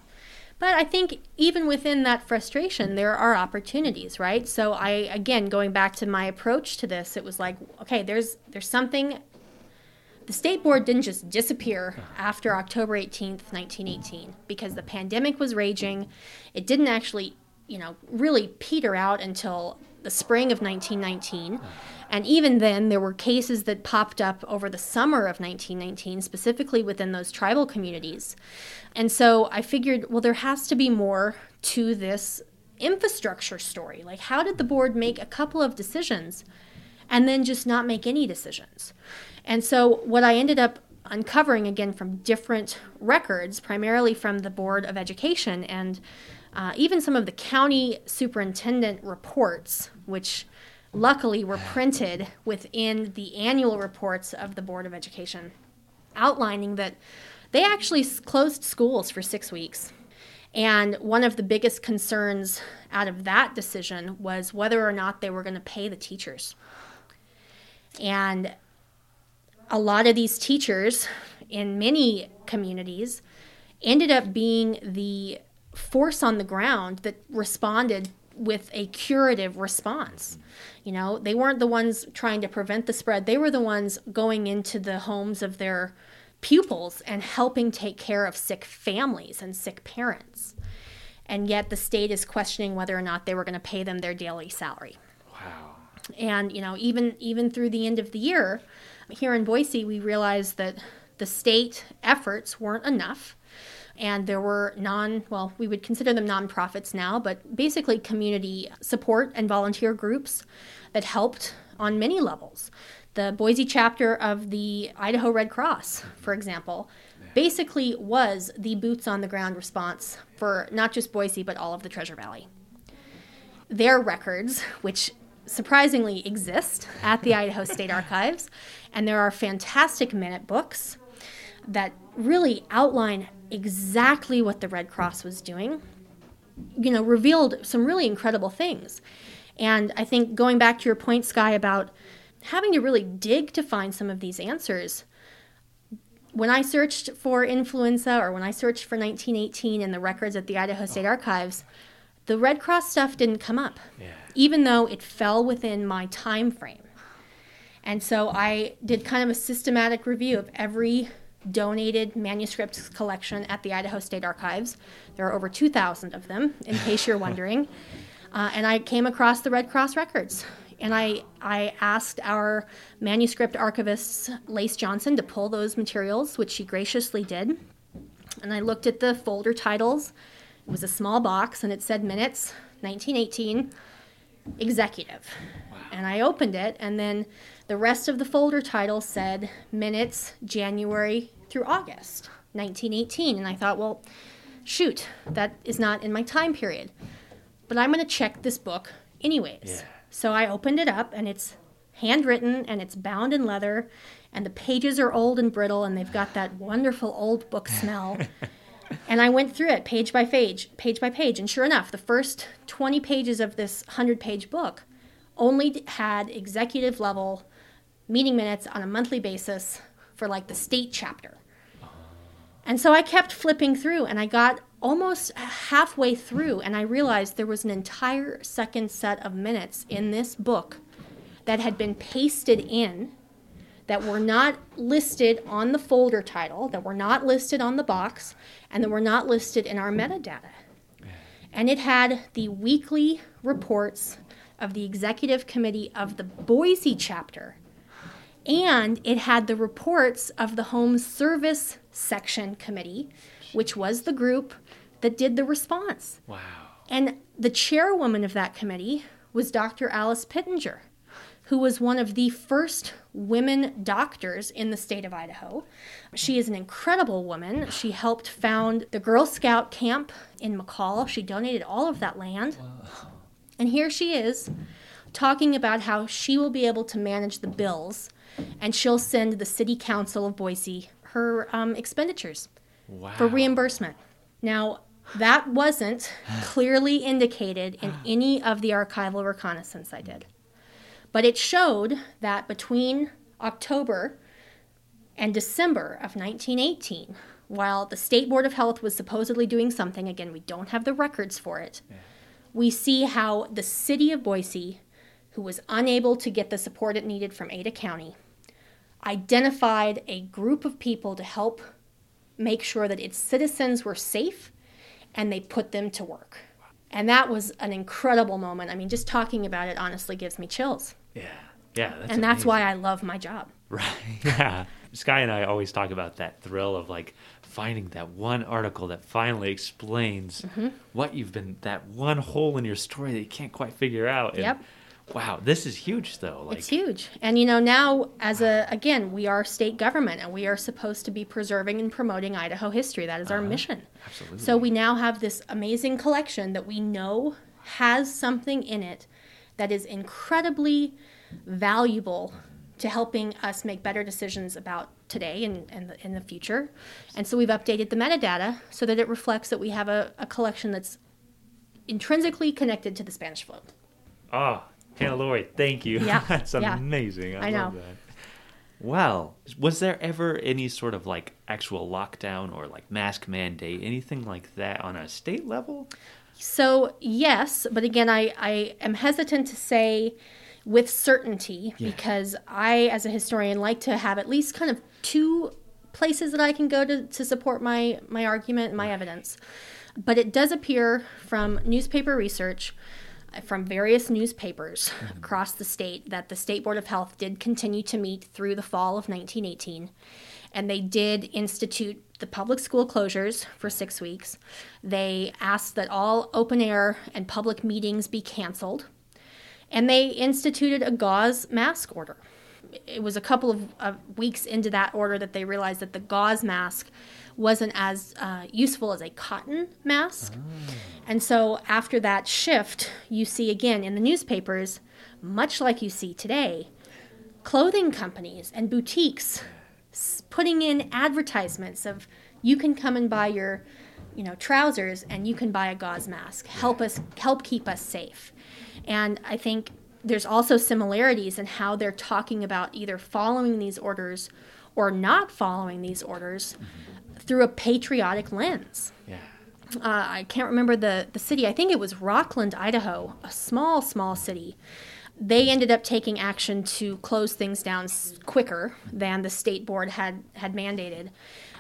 But I think even within that frustration, there are opportunities, right? So I, again, going back to my approach to this, it was like, okay, there's there's something. The state board didn't just disappear after October 18th, 1918, because the pandemic was raging. It didn't actually, you know, really peter out until the spring of 1919. And even then, there were cases that popped up over the summer of 1919, specifically within those tribal communities. And so I figured, well, there has to be more to this infrastructure story. Like, how did the board make a couple of decisions and then just not make any decisions? And so, what I ended up uncovering again from different records, primarily from the Board of Education and uh, even some of the county superintendent reports, which luckily were printed within the annual reports of the Board of Education, outlining that they actually closed schools for six weeks. And one of the biggest concerns out of that decision was whether or not they were going to pay the teachers. And a lot of these teachers in many communities ended up being the force on the ground that responded with a curative response. You know, they weren't the ones trying to prevent the spread, they were the ones going into the homes of their pupils and helping take care of sick families and sick parents. And yet the state is questioning whether or not they were going to pay them their daily salary. Wow. And you know, even even through the end of the year, here in Boise, we realized that the state efforts weren't enough, and there were non well, we would consider them nonprofits now, but basically community support and volunteer groups that helped on many levels. The Boise chapter of the Idaho Red Cross, for example, basically was the boots on the ground response for not just Boise but all of the Treasure Valley their records, which surprisingly exist at the Idaho State Archives. And there are fantastic minute books that really outline exactly what the Red Cross was doing, you know, revealed some really incredible things. And I think going back to your point, Sky, about having to really dig to find some of these answers, when I searched for influenza or when I searched for 1918 in the records at the Idaho oh. State Archives, the Red Cross stuff didn't come up, Yeah. even though it fell within my time frame. And so I did kind of a systematic review of every donated manuscripts collection at the Idaho State Archives. There are over 2,000 of them, in case you're wondering. Uh, and I came across the Red Cross records. And I, I asked our manuscript archivist, Lace Johnson, to pull those materials, which she graciously did. And I looked at the folder titles. It was a small box, and it said minutes, 1918, executive. And I opened it, and then the rest of the folder title said minutes January through August 1918. And I thought, well, shoot, that is not in my time period. But I'm going to check this book anyways. Yeah. So I opened it up, and it's handwritten and it's bound in leather, and the pages are old and brittle, and they've got that wonderful old book smell. and I went through it page by page, page by page, and sure enough, the first 20 pages of this 100 page book only had executive level meeting minutes on a monthly basis for like the state chapter. And so I kept flipping through and I got almost halfway through and I realized there was an entire second set of minutes in this book that had been pasted in that were not listed on the folder title, that were not listed on the box, and that were not listed in our metadata. And it had the weekly reports of the executive committee of the Boise chapter. And it had the reports of the Home Service Section Committee, which was the group that did the response. Wow. And the chairwoman of that committee was Dr. Alice Pittenger, who was one of the first women doctors in the state of Idaho. She is an incredible woman. She helped found the Girl Scout camp in McCall. She donated all of that land. And here she is talking about how she will be able to manage the bills and she'll send the city council of Boise her um, expenditures Wow. for reimbursement. Now, that wasn't clearly indicated in any of the archival reconnaissance I did. But it showed that between October and December of 1918, while the State Board of Health was supposedly doing something, again, we don't have the records for it, we see how the city of Boise, who was unable to get the support it needed from Ada County, identified a group of people to help make sure that its citizens were safe and they put them to work. And that was an incredible moment. I mean, just talking about it honestly gives me chills. Yeah. Yeah. That's and that's why I love my job. Right. Yeah. Sky and I always talk about that thrill of like finding that one article that finally explains Mm-hmm. what you've been that one hole in your story that you can't quite figure out. And, Yep. Wow, this is huge though. Like it's huge. And you know, now as a again, we are state government and we are supposed to be preserving and promoting Idaho history. That is our mission. Uh-huh. absolutely. So we now have this amazing collection that we know has something in it that is incredibly valuable to helping us make better decisions about today and, and the, in the future. And so we've updated the metadata so that it reflects that we have a, a collection that's intrinsically connected to the Spanish flu. Oh, Hannah Lori, thank you. Yeah, That's yeah. amazing. I, I love know. that. Well, was there ever any sort of like actual lockdown or like mask mandate, anything like that on a state level? So, yes, but again, I, I am hesitant to say with certainty Yeah. because I, as a historian, like to have at least kind of two places that I can go to, to support my, my argument and my evidence. But it does appear from newspaper research, from various newspapers mm-hmm. across the state, that the State Board of Health did continue to meet through the fall of 1918 and they did institute the public school closures for six weeks. They asked that all open air and public meetings be canceled, and they instituted a gauze mask order. It was a couple of, of weeks into that order that they realized that the gauze mask wasn't as uh, useful as a cotton mask. And so after that shift, you see again in the newspapers, much like you see today, clothing companies and boutiques putting in advertisements of you can come and buy your you know trousers and you can buy a gauze mask help us help keep us safe and i think there's also similarities in how they're talking about either following these orders or not following these orders through a patriotic lens. Yeah. Uh, I can't remember the, the city. I think it was Rockland, Idaho, a small, small city. They ended up taking action to close things down quicker than the state board had, had mandated.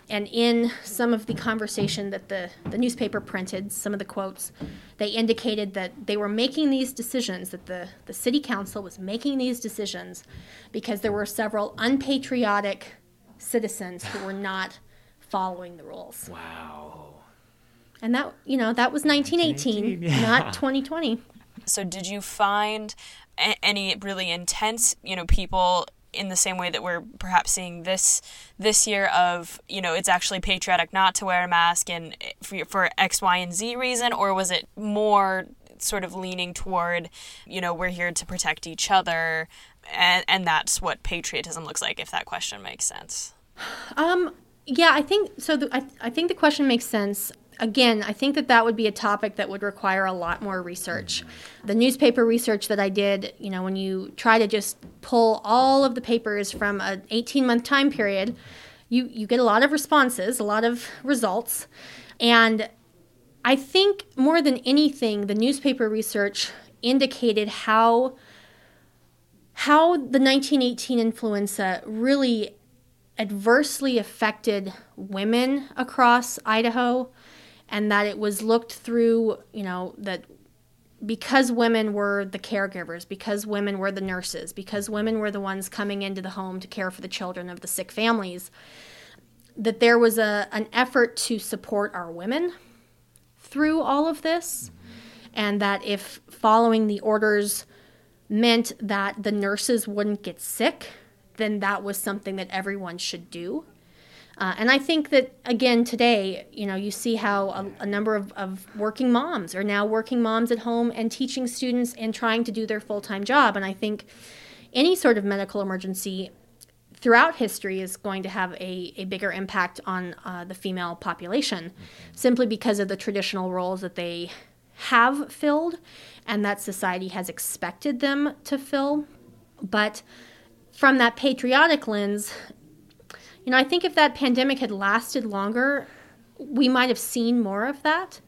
And in some of the conversation that the, the newspaper printed, some of the quotes, they indicated that they were making these decisions, that the, the city council was making these decisions because there were several unpatriotic citizens who were not following the rules. Wow. And that, you know, that was 1918, 1918, yeah. not 2020. So, did you find a- any really intense, you know, people in the same way that we're perhaps seeing this this year of, you know, it's actually patriotic not to wear a mask and for for X, Y, and Z reason, or was it more sort of leaning toward, you know, we're here to protect each other, and and that's what patriotism looks like, if that question makes sense. Um, yeah, I think so. The, I, I think the question makes sense. Again, I think that that would be a topic that would require a lot more research. Mm-hmm. The newspaper research that I did, you know, when you try to just pull all of the papers from an 18 month time period, you, you get a lot of responses, a lot of results. And I think more than anything, the newspaper research indicated how how the 1918 influenza really adversely affected women across Idaho and that it was looked through, you know, that because women were the caregivers, because women were the nurses, because women were the ones coming into the home to care for the children of the sick families, that there was a an effort to support our women through all of this and that if following the orders meant that the nurses wouldn't get sick, then that was something that everyone should do. Uh, and I think that, again, today, you know, you see how a, a number of, of working moms are now working moms at home and teaching students and trying to do their full time job. And I think any sort of medical emergency throughout history is going to have a, a bigger impact on uh, the female population simply because of the traditional roles that they have filled and that society has expected them to fill. But from that patriotic lens, you know, I think if that pandemic had lasted longer, we might have seen more of that.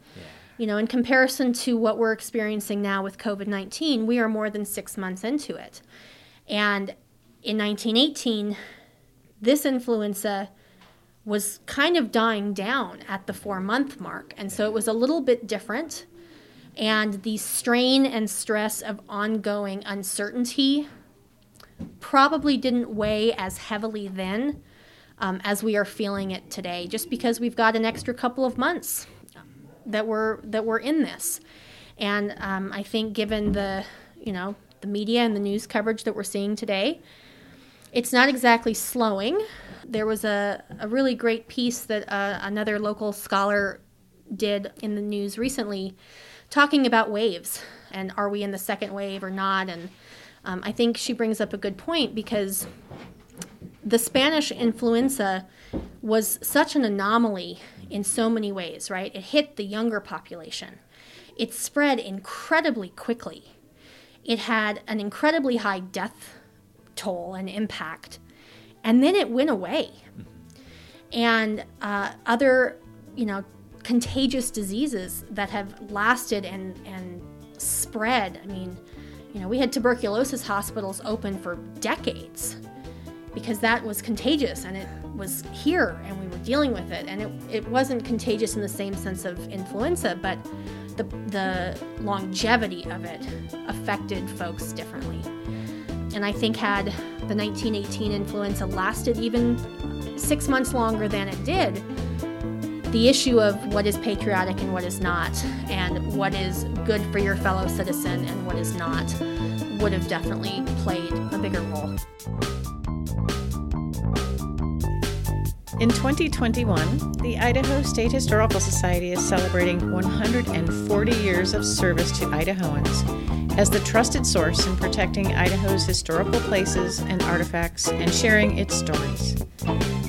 You know, in comparison to what we're experiencing now with COVID 19, we are more than six months into it. And in 1918, this influenza was kind of dying down at the four month mark. And so it was a little bit different. And the strain and stress of ongoing uncertainty probably didn't weigh as heavily then um, as we are feeling it today, just because we've got an extra couple of months that we're that we're in this. And um, I think, given the you know the media and the news coverage that we're seeing today, it's not exactly slowing. There was a, a really great piece that uh, another local scholar did in the news recently talking about waves and are we in the second wave or not. And um, I think she brings up a good point because the Spanish influenza was such an anomaly in so many ways, right? It hit the younger population. It spread incredibly quickly. It had an incredibly high death toll and impact. And then it went away. And uh, other, you know, contagious diseases that have lasted and, and spread. I mean, you know, we had tuberculosis hospitals open for decades because that was contagious and it was here and we were dealing with it. And it, it wasn't contagious in the same sense of influenza, but the, the longevity of it affected folks differently. And I think had the 1918 influenza lasted even six months longer than it did, the issue of what is patriotic and what is not, and what is good for your fellow citizen and what is not, would have definitely played a bigger role. In 2021, the Idaho State Historical Society is celebrating 140 years of service to Idahoans as the trusted source in protecting Idaho's historical places and artifacts and sharing its stories.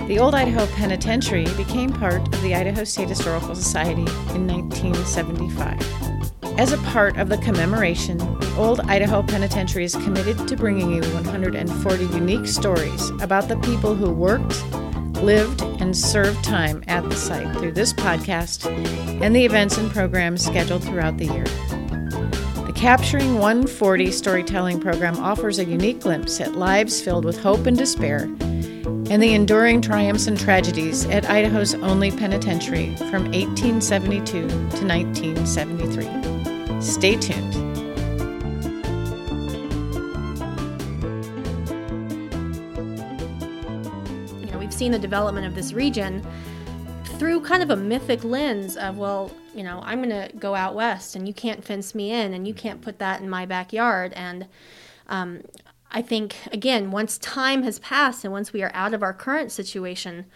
The Old Idaho Penitentiary became part of the Idaho State Historical Society in 1975. As a part of the commemoration, the Old Idaho Penitentiary is committed to bringing you 140 unique stories about the people who worked, lived, and served time at the site through this podcast and the events and programs scheduled throughout the year. The Capturing 140 storytelling program offers a unique glimpse at lives filled with hope and despair and the enduring triumphs and tragedies at Idaho's only penitentiary from 1872 to 1973. Stay tuned. You know, we've seen the development of this region through kind of a mythic lens of, well, you know, I'm going to go out west and you can't fence me in and you can't put that in my backyard. And um, I think, again, once time has passed and once we are out of our current situation,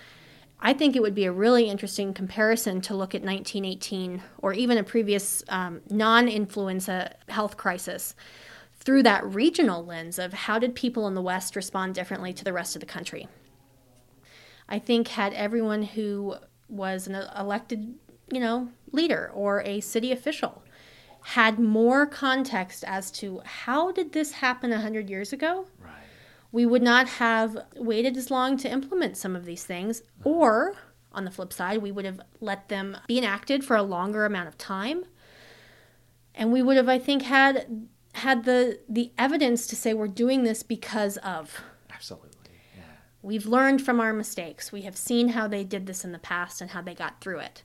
I think it would be a really interesting comparison to look at 1918 or even a previous um, non influenza health crisis through that regional lens of how did people in the West respond differently to the rest of the country. I think had everyone who was an elected, you know, leader or a city official had more context as to how did this happen 100 years ago Right. we would not have waited as long to implement some of these things or on the flip side we would have let them be enacted for a longer amount of time and we would have i think had had the the evidence to say we're doing this because of Absolutely. Yeah. We've learned from our mistakes. We have seen how they did this in the past and how they got through it.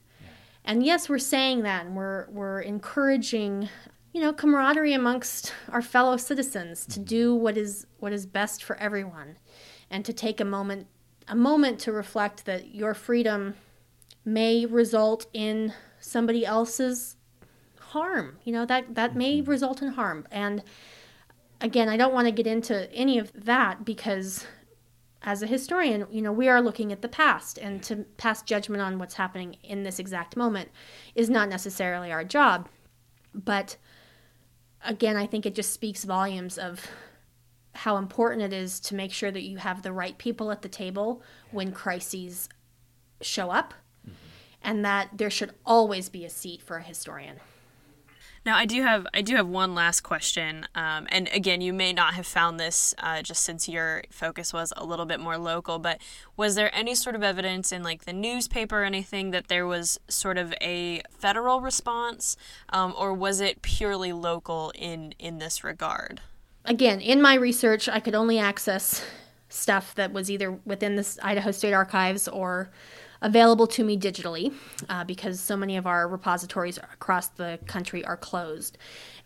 And yes, we're saying that and we're we're encouraging, you know, camaraderie amongst our fellow citizens to mm-hmm. do what is what is best for everyone and to take a moment a moment to reflect that your freedom may result in somebody else's harm. You know, that that may mm-hmm. result in harm. And again, I don't want to get into any of that because as a historian, you know, we are looking at the past, and to pass judgment on what's happening in this exact moment is not necessarily our job. But again, I think it just speaks volumes of how important it is to make sure that you have the right people at the table when crises show up, mm-hmm. and that there should always be a seat for a historian. Now, I do have I do have one last question, um, and again, you may not have found this uh, just since your focus was a little bit more local. But was there any sort of evidence in like the newspaper or anything that there was sort of a federal response, um, or was it purely local in in this regard? Again, in my research, I could only access stuff that was either within the Idaho State Archives or available to me digitally uh, because so many of our repositories across the country are closed.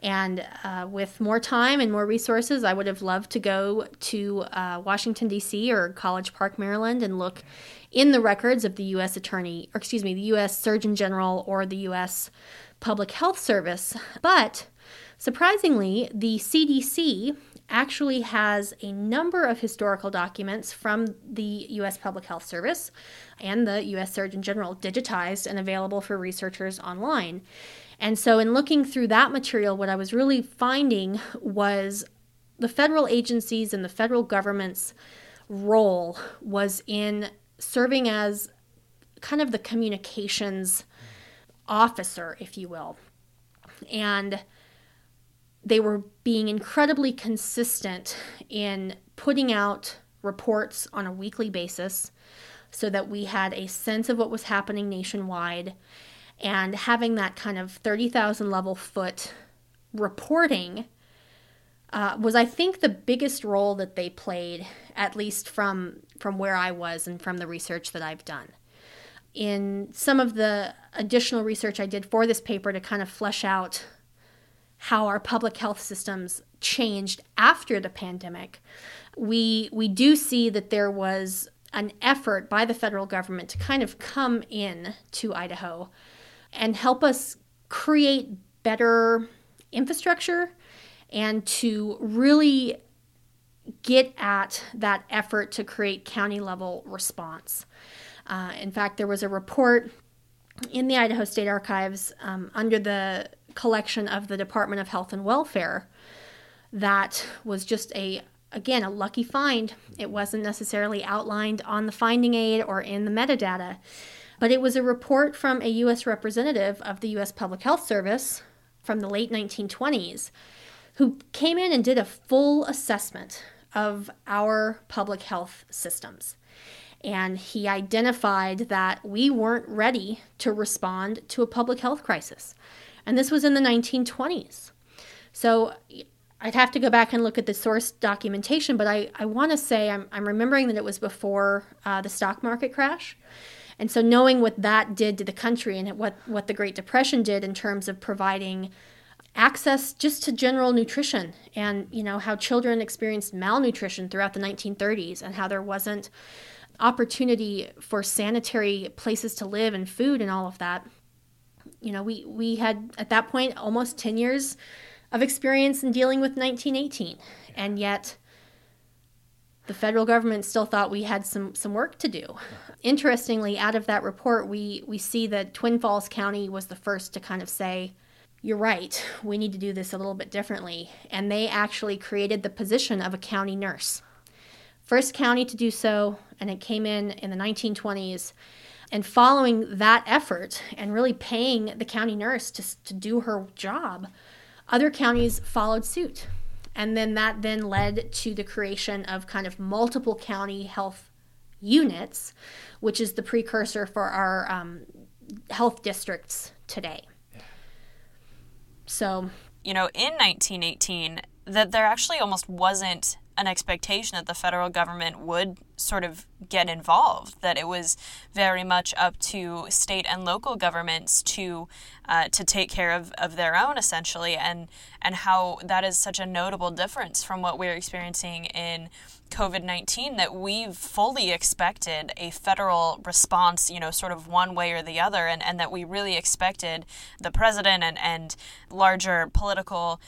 And uh, with more time and more resources, I would have loved to go to uh, Washington, D.C. or College Park, Maryland, and look in the records of the U.S. Attorney, or excuse me, the U.S. Surgeon General or the U.S. Public Health Service. But surprisingly, the CDC actually has a number of historical documents from the U.S. Public Health Service and the U.S. Surgeon General digitized and available for researchers online. And so, in looking through that material, what I was really finding was the federal agencies and the federal government's role was in serving as kind of the communications officer, if you will. And they were being incredibly consistent in putting out reports on a weekly basis so that we had a sense of what was happening nationwide and having that kind of 30,000 level foot reporting uh, was I think the biggest role that they played at least from from where I was and from the research that I've done. In some of the additional research I did for this paper to kind of flesh out how our public health systems changed after the pandemic, we we do see that there was an effort by the federal government to kind of come in to Idaho and help us create better infrastructure and to really get at that effort to create county level response. Uh, in fact, there was a report in the Idaho State Archives um, under the collection of the Department of Health and Welfare that was just a again a lucky find. It wasn't necessarily outlined on the finding aid or in the metadata, but it was a report from a US representative of the US Public Health Service from the late 1920s who came in and did a full assessment of our public health systems. And he identified that we weren't ready to respond to a public health crisis. And this was in the 1920s. So I'd have to go back and look at the source documentation, but I, I want to say I'm, I'm remembering that it was before uh, the stock market crash. And so knowing what that did to the country and what, what the Great Depression did in terms of providing access just to general nutrition and you know how children experienced malnutrition throughout the 1930s and how there wasn't opportunity for sanitary places to live and food and all of that you know we we had at that point almost 10 years of experience in dealing with 1918 and yet the federal government still thought we had some some work to do. Interestingly, out of that report, we we see that Twin Falls County was the first to kind of say, "You're right. We need to do this a little bit differently." And they actually created the position of a county nurse. First county to do so, and it came in in the 1920s. And following that effort and really paying the county nurse to, to do her job, other counties followed suit. And then that then led to the creation of kind of multiple county health units, which is the precursor for our um, health districts today. So, you know, in 1918, that there actually almost wasn't an expectation that the federal government would sort of get involved. That it was very much up to state and local governments to uh, to take care of, of their own essentially, and and how that is such a notable difference from what we're experiencing in COVID 19 that we've fully expected a federal response, you know, sort of one way or the other, and, and that we really expected the president and, and larger political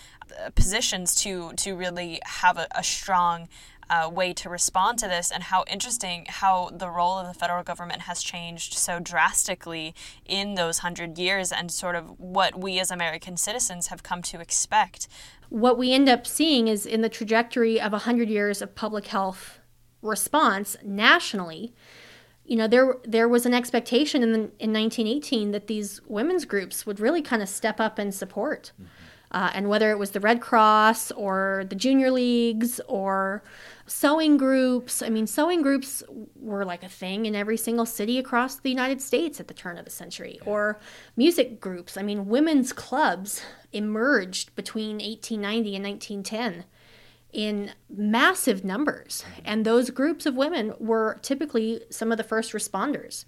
positions to, to really have a, a strong uh, way to respond to this, and how interesting how the role of the federal government has changed so drastically in those hundred years, and sort of what we as American citizens have come to expect. What we end up seeing is in the trajectory of 100 years of public health response nationally. You know, there there was an expectation in the, in 1918 that these women's groups would really kind of step up and support. Mm-hmm uh, and whether it was the Red Cross or the junior leagues or sewing groups, I mean, sewing groups were like a thing in every single city across the United States at the turn of the century. Or music groups, I mean, women's clubs emerged between 1890 and 1910 in massive numbers. And those groups of women were typically some of the first responders.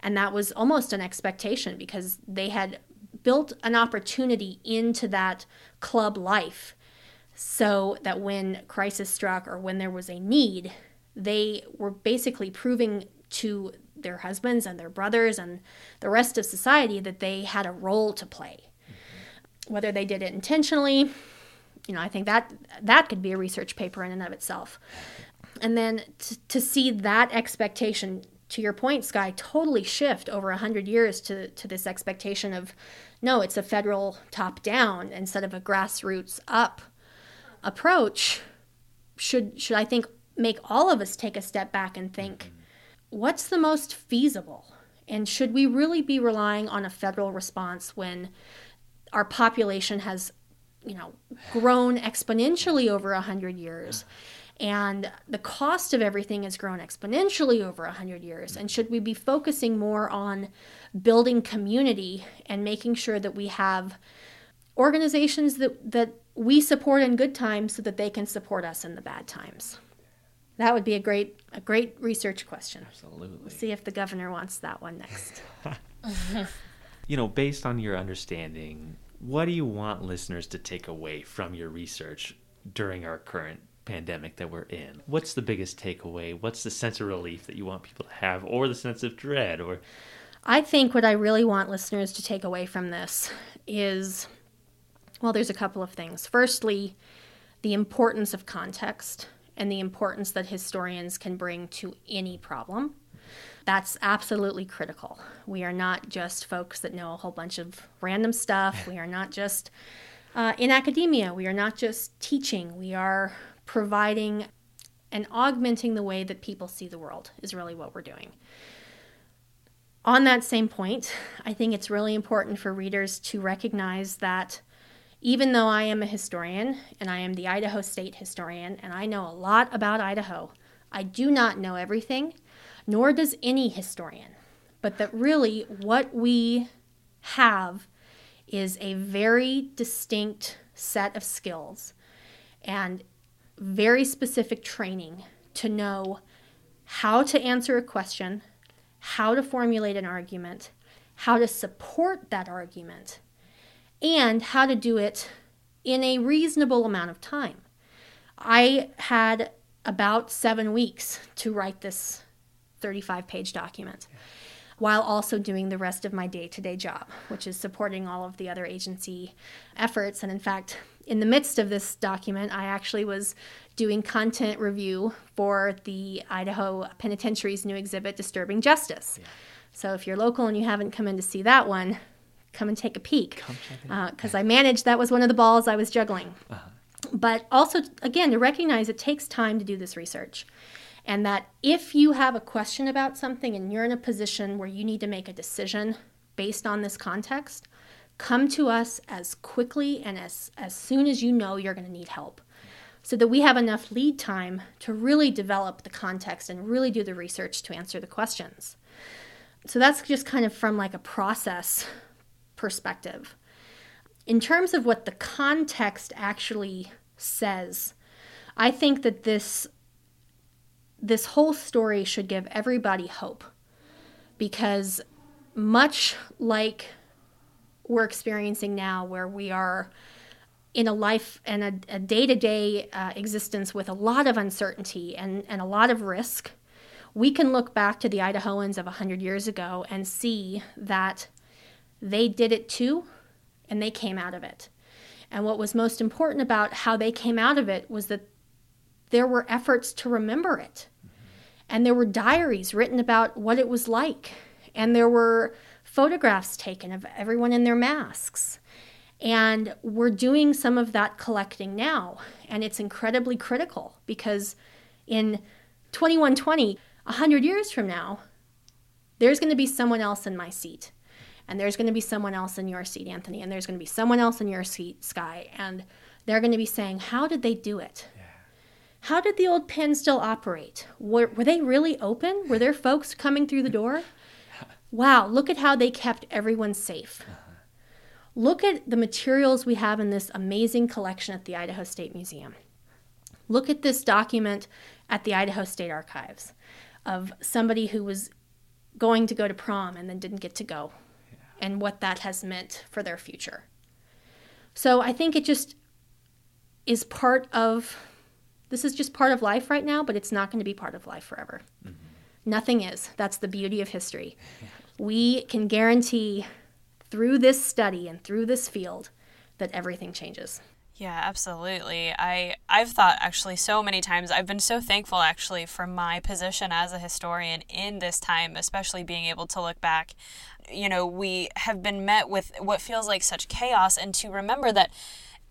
And that was almost an expectation because they had built an opportunity into that club life so that when crisis struck or when there was a need, they were basically proving to their husbands and their brothers and the rest of society that they had a role to play. Mm-hmm. Whether they did it intentionally, you know, I think that that could be a research paper in and of itself. And then to, to see that expectation, to your point, Sky, totally shift over 100 years to, to this expectation of no, it's a federal top down instead of a grassroots up approach. Should should I think make all of us take a step back and think mm-hmm. what's the most feasible? And should we really be relying on a federal response when our population has, you know, grown exponentially over a hundred years? and the cost of everything has grown exponentially over 100 years mm-hmm. and should we be focusing more on building community and making sure that we have organizations that, that we support in good times so that they can support us in the bad times that would be a great a great research question absolutely we'll see if the governor wants that one next you know based on your understanding what do you want listeners to take away from your research during our current pandemic that we're in. What's the biggest takeaway? What's the sense of relief that you want people to have or the sense of dread or I think what I really want listeners to take away from this is well there's a couple of things. Firstly, the importance of context and the importance that historians can bring to any problem. That's absolutely critical. We are not just folks that know a whole bunch of random stuff. We are not just uh, in academia. We are not just teaching. We are providing and augmenting the way that people see the world is really what we're doing. On that same point, I think it's really important for readers to recognize that even though I am a historian and I am the Idaho State historian and I know a lot about Idaho, I do not know everything, nor does any historian. But that really what we have is a very distinct set of skills and very specific training to know how to answer a question, how to formulate an argument, how to support that argument, and how to do it in a reasonable amount of time. I had about seven weeks to write this 35 page document while also doing the rest of my day to day job, which is supporting all of the other agency efforts. And in fact, in the midst of this document, I actually was doing content review for the Idaho Penitentiary's new exhibit, Disturbing Justice. Yeah. So if you're local and you haven't come in to see that one, come and take a peek. Because uh, I managed, that was one of the balls I was juggling. Uh-huh. But also, again, to recognize it takes time to do this research. And that if you have a question about something and you're in a position where you need to make a decision based on this context, come to us as quickly and as, as soon as you know you're going to need help so that we have enough lead time to really develop the context and really do the research to answer the questions. So that's just kind of from like a process perspective. In terms of what the context actually says, I think that this this whole story should give everybody hope because much like we're experiencing now where we are in a life and a, day-to-day uh, existence with a lot of uncertainty and, and a lot of risk we can look back to the idahoans of 100 years ago and see that they did it too, and they came out of it. And what was most important about how they came out of it was that there were efforts to remember it. And there were diaries written about what it was like. And there were photographs taken of everyone in their masks. And we're doing some of that collecting now. And it's incredibly critical because in 2120, 100 years from now, there's going to be someone else in my seat and there's going to be someone else in your seat, Anthony, and there's going to be someone else in your seat, Sky, and they're going to be saying, How did they do it? Yeah. How did the old pen still operate? Were, were they really open? Were there folks coming through the door? Wow, look at how they kept everyone safe. Uh-huh. Look at the materials we have in this amazing collection at the Idaho State Museum. Look at this document at the Idaho State Archives of somebody who was going to go to prom and then didn't get to go and what that has meant for their future. So I think it just is part of this is just part of life right now, but it's not going to be part of life forever. Mm-hmm. Nothing is. That's the beauty of history. We can guarantee through this study and through this field that everything changes. Yeah, absolutely. I I've thought actually so many times. I've been so thankful actually for my position as a historian in this time, especially being able to look back. You know, we have been met with what feels like such chaos and to remember that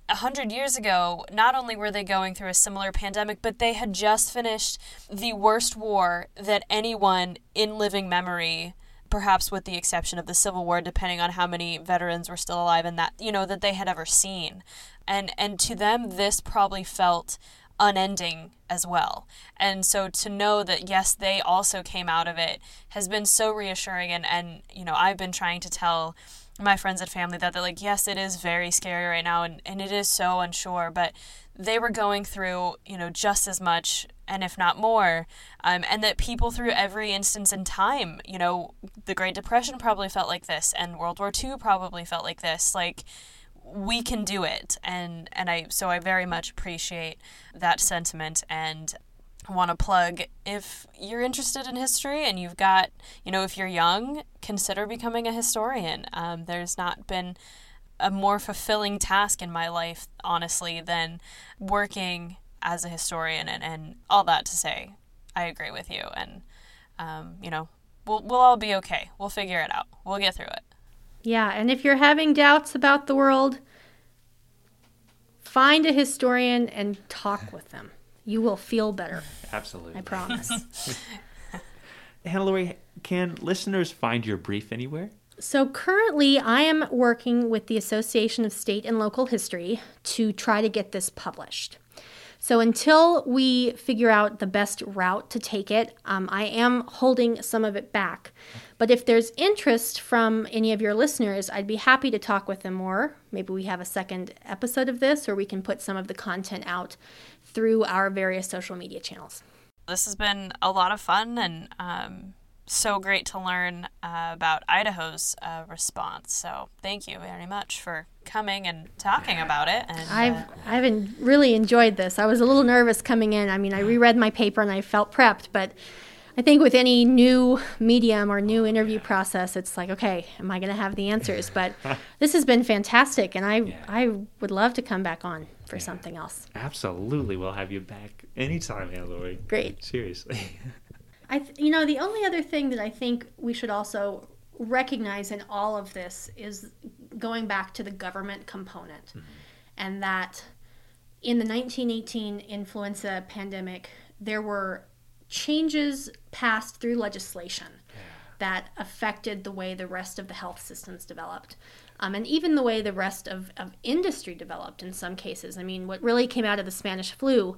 a hundred years ago, not only were they going through a similar pandemic, but they had just finished the worst war that anyone in living memory perhaps with the exception of the Civil War, depending on how many veterans were still alive and that you know that they had ever seen and and to them this probably felt unending as well. And so to know that yes, they also came out of it has been so reassuring and and you know, I've been trying to tell my friends and family that they're like, yes, it is very scary right now and, and it is so unsure, but they were going through, you know, just as much and if not more. Um, and that people through every instance in time, you know, the Great Depression probably felt like this and World War II probably felt like this. Like we can do it and and I so I very much appreciate that sentiment and want to plug if you're interested in history and you've got you know if you're young consider becoming a historian um, there's not been a more fulfilling task in my life honestly than working as a historian and, and all that to say i agree with you and um, you know we'll, we'll all be okay we'll figure it out we'll get through it yeah, and if you're having doubts about the world, find a historian and talk with them. You will feel better. Absolutely. I promise. Hannah Laurie, can listeners find your brief anywhere? So currently, I am working with the Association of State and Local History to try to get this published. So until we figure out the best route to take it, um, I am holding some of it back. But if there's interest from any of your listeners, I'd be happy to talk with them more. Maybe we have a second episode of this, or we can put some of the content out through our various social media channels. This has been a lot of fun and um, so great to learn uh, about Idaho's uh, response. So thank you very much for coming and talking about it. And I've uh, I've en- really enjoyed this. I was a little nervous coming in. I mean, I reread my paper and I felt prepped, but I think with any new medium or new interview process, it's like, okay, am I going to have the answers? But this has been fantastic, and I I would love to come back on for something else. Absolutely, we'll have you back anytime, Anna Lori. Great. Seriously. I, th- you know, the only other thing that I think we should also recognize in all of this is going back to the government component, and that in the 1918 influenza pandemic, there were changes passed through legislation that affected the way the rest of the health systems developed. Um, and even the way the rest of, of industry developed in some cases. I mean, what really came out of the Spanish flu,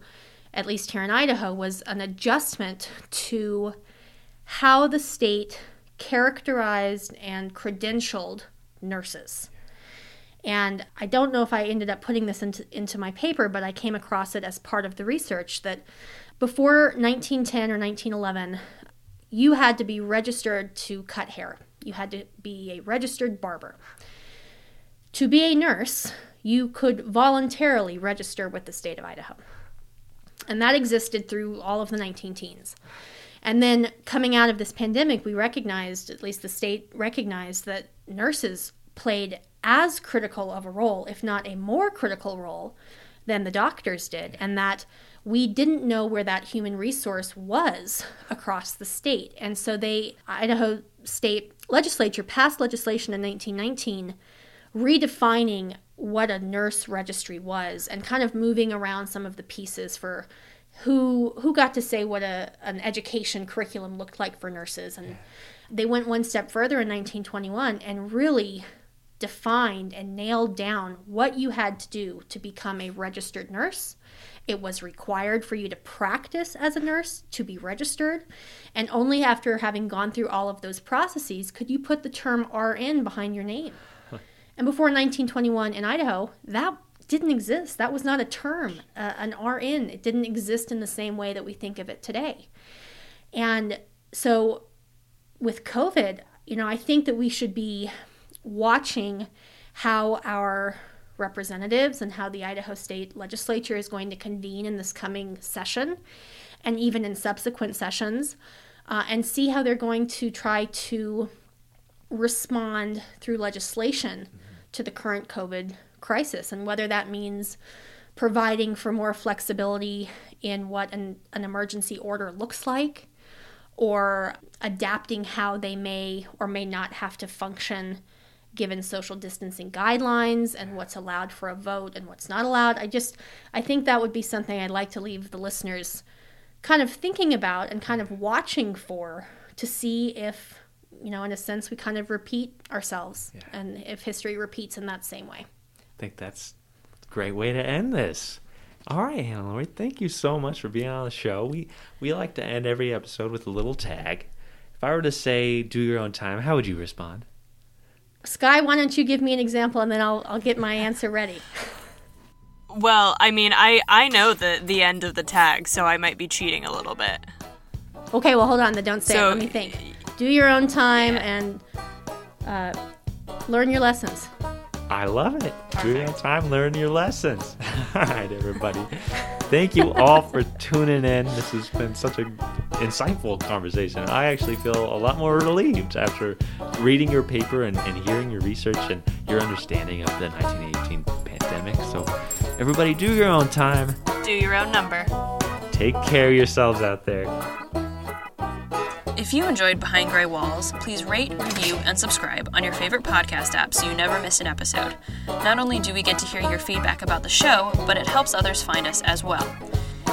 at least here in Idaho, was an adjustment to how the state characterized and credentialed nurses. And I don't know if I ended up putting this into, into my paper, but I came across it as part of the research that before 1910 or 1911, you had to be registered to cut hair. You had to be a registered barber. To be a nurse, you could voluntarily register with the state of Idaho. And that existed through all of the 19 teens. And then coming out of this pandemic, we recognized, at least the state recognized, that nurses played as critical of a role, if not a more critical role, than the doctors did, and that we didn't know where that human resource was across the state. And so they, Idaho State Legislature passed legislation in 1919 redefining what a nurse registry was and kind of moving around some of the pieces for who who got to say what a an education curriculum looked like for nurses and they went one step further in 1921 and really defined and nailed down what you had to do to become a registered nurse. It was required for you to practice as a nurse to be registered, and only after having gone through all of those processes could you put the term RN behind your name. And before 1921 in Idaho, that didn't exist. That was not a term, uh, an RN. It didn't exist in the same way that we think of it today. And so with COVID, you know, I think that we should be watching how our representatives and how the Idaho State Legislature is going to convene in this coming session and even in subsequent sessions uh, and see how they're going to try to respond through legislation to the current COVID crisis and whether that means providing for more flexibility in what an, an emergency order looks like or adapting how they may or may not have to function given social distancing guidelines and what's allowed for a vote and what's not allowed. I just I think that would be something I'd like to leave the listeners kind of thinking about and kind of watching for to see if you know in a sense we kind of repeat ourselves Yeah. and if history repeats in that same way. I think that's a great way to end this. All right, Hannah Lori, thank you so much for being on the show. We we like to end every episode with a little tag. If I were to say "do your own time," how would you respond? Sky, why don't you give me an example and then I'll I'll get my answer ready. well, I mean, I I know the the end of the tag, so I might be cheating a little bit. Okay, well hold on, then don't say it. Let me think. Do your own time and uh, learn your lessons. I love it. Do your own time, learn your lessons. all right, everybody. Thank you all for tuning in. This has been such an insightful conversation. I actually feel a lot more relieved after reading your paper and, and hearing your research and your understanding of the 1918 pandemic. So, everybody, do your own time. Do your own number. Take care of yourselves out there. If you enjoyed Behind Gray Walls, please rate, review, and subscribe on your favorite podcast app so you never miss an episode. Not only do we get to hear your feedback about the show, but it helps others find us as well.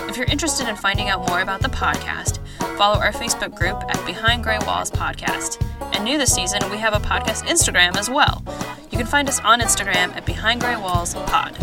If you're interested in finding out more about the podcast, follow our Facebook group at Behind Gray Walls Podcast. And new this season, we have a podcast Instagram as well. You can find us on Instagram at Behind Grey Walls Pod.